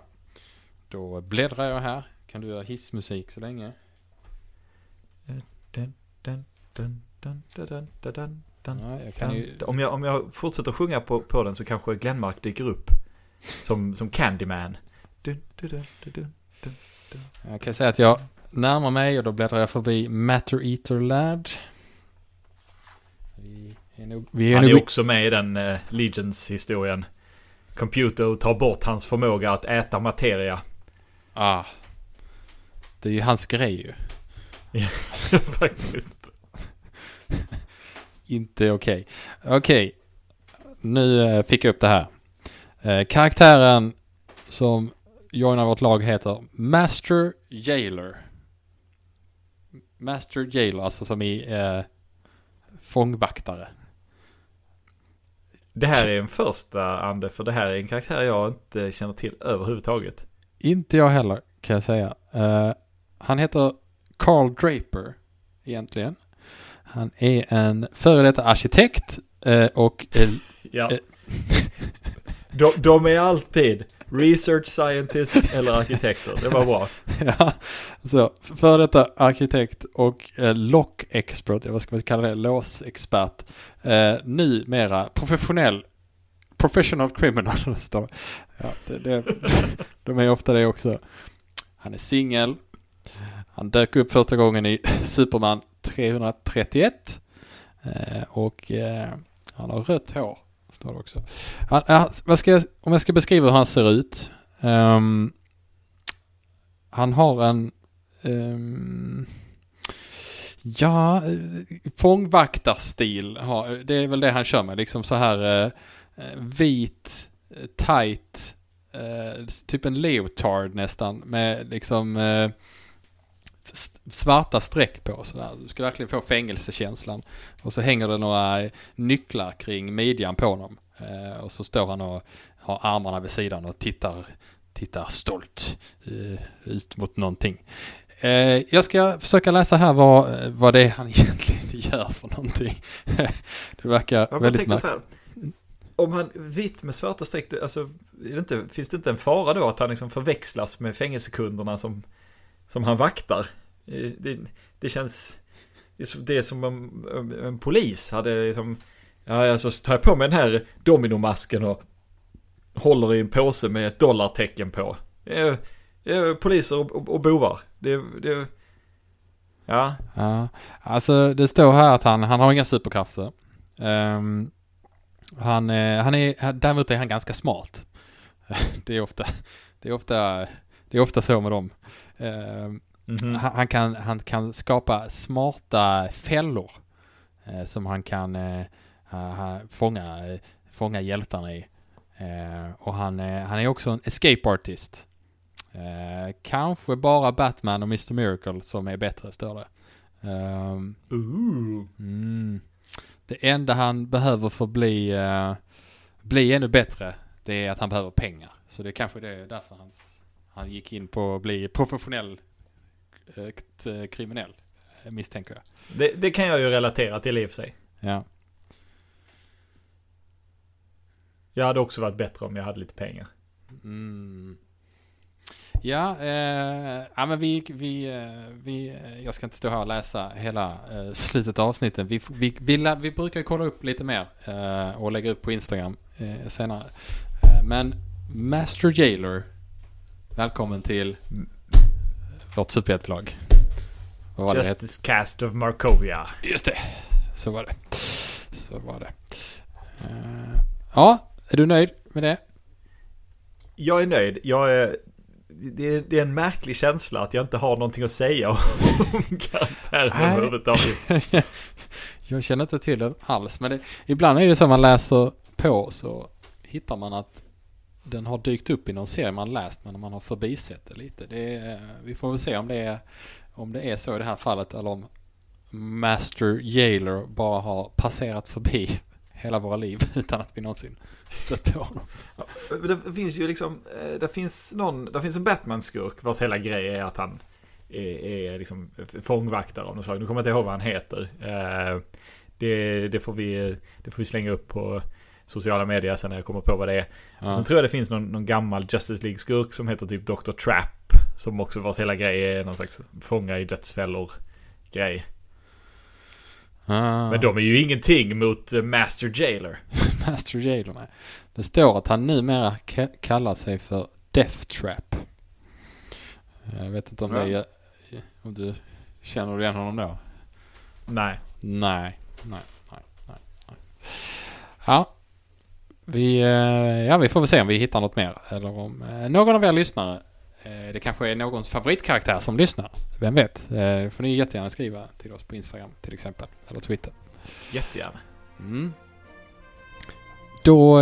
Då bläddrar jag här. Kan du göra hissmusik så länge? Dun, dun, dun, dun, dun, dun, dun, dun, dun. Ja, jag kan ju... Om jag, om jag fortsätter sjunga på, på den så kanske Glenmark dyker upp. Som, som Candyman. Dun, dun, dun, dun, dun. Jag kan säga att jag närmar mig och då bläddrar jag förbi Matter Eater Lad. Vi är nog... Vi är Han är nog också med i den uh, Legions-historien. Computer tar bort hans förmåga att äta materia. ah. Det är ju hans grej ju. [LAUGHS] Faktiskt. [LAUGHS] Inte okej. Okej. Nu eh, fick jag upp det här. Eh, karaktären som joinar vårt lag heter Master Jailer. Master Jailer, alltså som i eh, fångvaktare. Det här är en första ande, för det här är en karaktär jag inte känner till överhuvudtaget. Inte jag heller kan jag säga. Eh, han heter Carl Draper egentligen. Han är en före detta arkitekt eh, och Ja. Eh. [LAUGHS] De, de är alltid research scientists eller arkitekter. Det var bra. [LAUGHS] ja, så före detta arkitekt och eh, lock expert, vad ska man kalla det, låsexpert. Eh, numera professionell, professional criminal [LAUGHS] står. Ja, det, det, de är ofta det också. Han är singel. Han dök upp första gången i Superman 331. Eh, och eh, han har rött hår. Står det också. Han, eh, han, vad ska jag, om jag ska beskriva hur han ser ut. Um, han har en... um, ja, fångvaktarstil. Det är väl det han kör med. Liksom så här uh, vit, tight, uh, typ en leotard nästan. Med liksom uh, svarta streck på sådär. Du ska verkligen få fängelsekänslan. Och så hänger det några nycklar kring midjan på honom. Eh, och så står han och har armarna vid sidan och tittar, tittar stolt eh, ut mot någonting. Eh, jag ska försöka läsa här vad, vad det är han [LAUGHS] egentligen gör för någonting. [LAUGHS] det verkar bara väldigt märkligt. Om han vitt med svarta streck, alltså, det inte, finns det inte en fara då att han liksom förväxlas med fängelsekunderna som, som han vaktar? Eh, det, det känns, det är som- det är som om en, en polis hade liksom, ja alltså så tar jag på mig den här dominomasken och håller i en påse med ett dollartecken på. Det är, det är poliser och, och, och bovar. Det, det, ja, Ja, alltså det står här att han, han har inga superkrafter. Um, han, han är, däremot är han ganska smart. [LAUGHS] det är ofta, det är ofta, det är ofta så med dem. Um, Mhm. han, han, kan, han kan skapa smarta fällor eh, som han kan eh, ha- ha- fånga, eh, fånga hjältarna i. Eh, och han, eh, han är också en escape artist. Eh, kanske bara Batman och Mr. Miracle som är bättre, står det. Ooh. mm. Det enda han behöver för att bli, eh, bli ännu bättre, det är att han behöver pengar. Så det är kanske det är därför hans, han gick in på att bli professionell eh, k- kriminell, eh, misstänker jag. Det, det kan jag ju relatera till i och för sig. Ja. Jag hade också varit bättre om jag hade lite pengar. Mm. Ja, eh, ja men vi, vi, eh, vi, eh, jag ska inte stå här och läsa hela eh, slutet av avsnittet. Vi, vi, vi, vi brukar kolla upp lite mer eh, och lägga upp på Instagram eh, senare. Eh, men Master Jailer, välkommen till vårt superhjältelag. Det? Justice Cast of Markovia. Just det, så var det. Så var det. Eh, ja, är du nöjd med det? Jag är nöjd. Jag är... Det är, det är en märklig känsla att jag inte har någonting att säga [LAUGHS] om karaktären överhuvudtaget. [LAUGHS] Jag känner inte till den alls, men det, ibland är det så man läser på så hittar man att den har dykt upp i någon serie man läst men man har förbisett det lite. Det är, vi får väl se om det, är, om det är så i det här fallet eller om Master Jailer bara har passerat förbi hela våra liv [LAUGHS] utan att vi någonsin stött på honom. Det finns ju liksom, eh, det finns någon, det finns en Batman-skurk vars hela grej är att han är, är liksom fångvaktare av något slag. Nu kommer jag inte ihåg vad han heter. Eh, det, det, får vi, det får vi slänga upp på sociala medier sen när jag kommer på vad det är. Ja. Sen tror jag det finns någon, någon gammal Justice League-skurk som heter typ Dr. Trap. Som också vars hela grej är någon slags fånga i dödsfällor grej. Ah. Men de är ju ingenting mot eh, Master Jailer. [LAUGHS] Master Jailer, nej. Det står att han numera ka- kallar sig för Death Trap. Jag vet inte om Ja. det är, om du känner igen honom då? Nej, nej, nej, nej, nej. Ja, vi, eh, ja, vi får väl se om vi hittar något mer. Eller om eh, någon av er lyssnare, eh, det kanske är någons favoritkaraktär som lyssnar. Vem vet? Det får ni jättegärna skriva till oss på Instagram till exempel. Eller Twitter. Jättegärna. Mm. Då,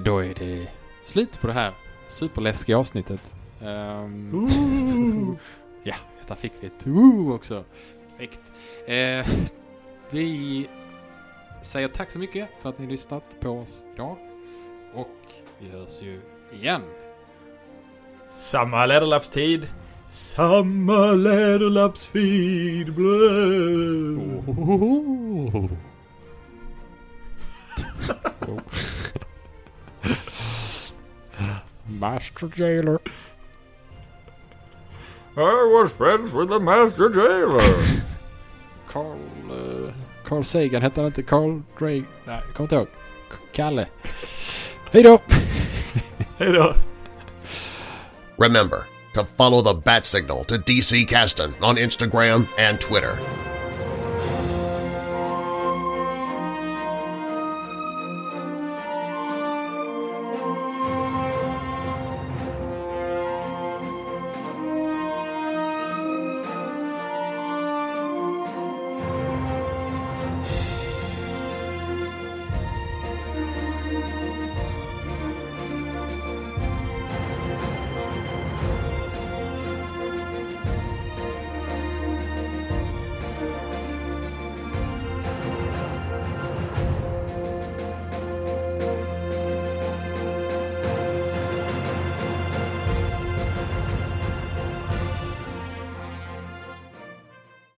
då är det slut på det här superläskiga avsnittet. Ehm, [LAUGHS] ja, där fick vi ett ooh också. Eh, vi säger tack så mycket för att ni lyssnat på oss idag. Och vi hörs ju igen. Samma läderlappstid. Samma läderlappsfeed. Oh. Master Jailer. I was friends with the master jailer. Carl... Uh, Carl Sagan hette han inte Carl Drake? Nej, jag kommer inte ihåg. Kalle. Hej då! [LAUGHS] Hej då. Remember to follow the bat signal to DC Caston on Instagram and Twitter.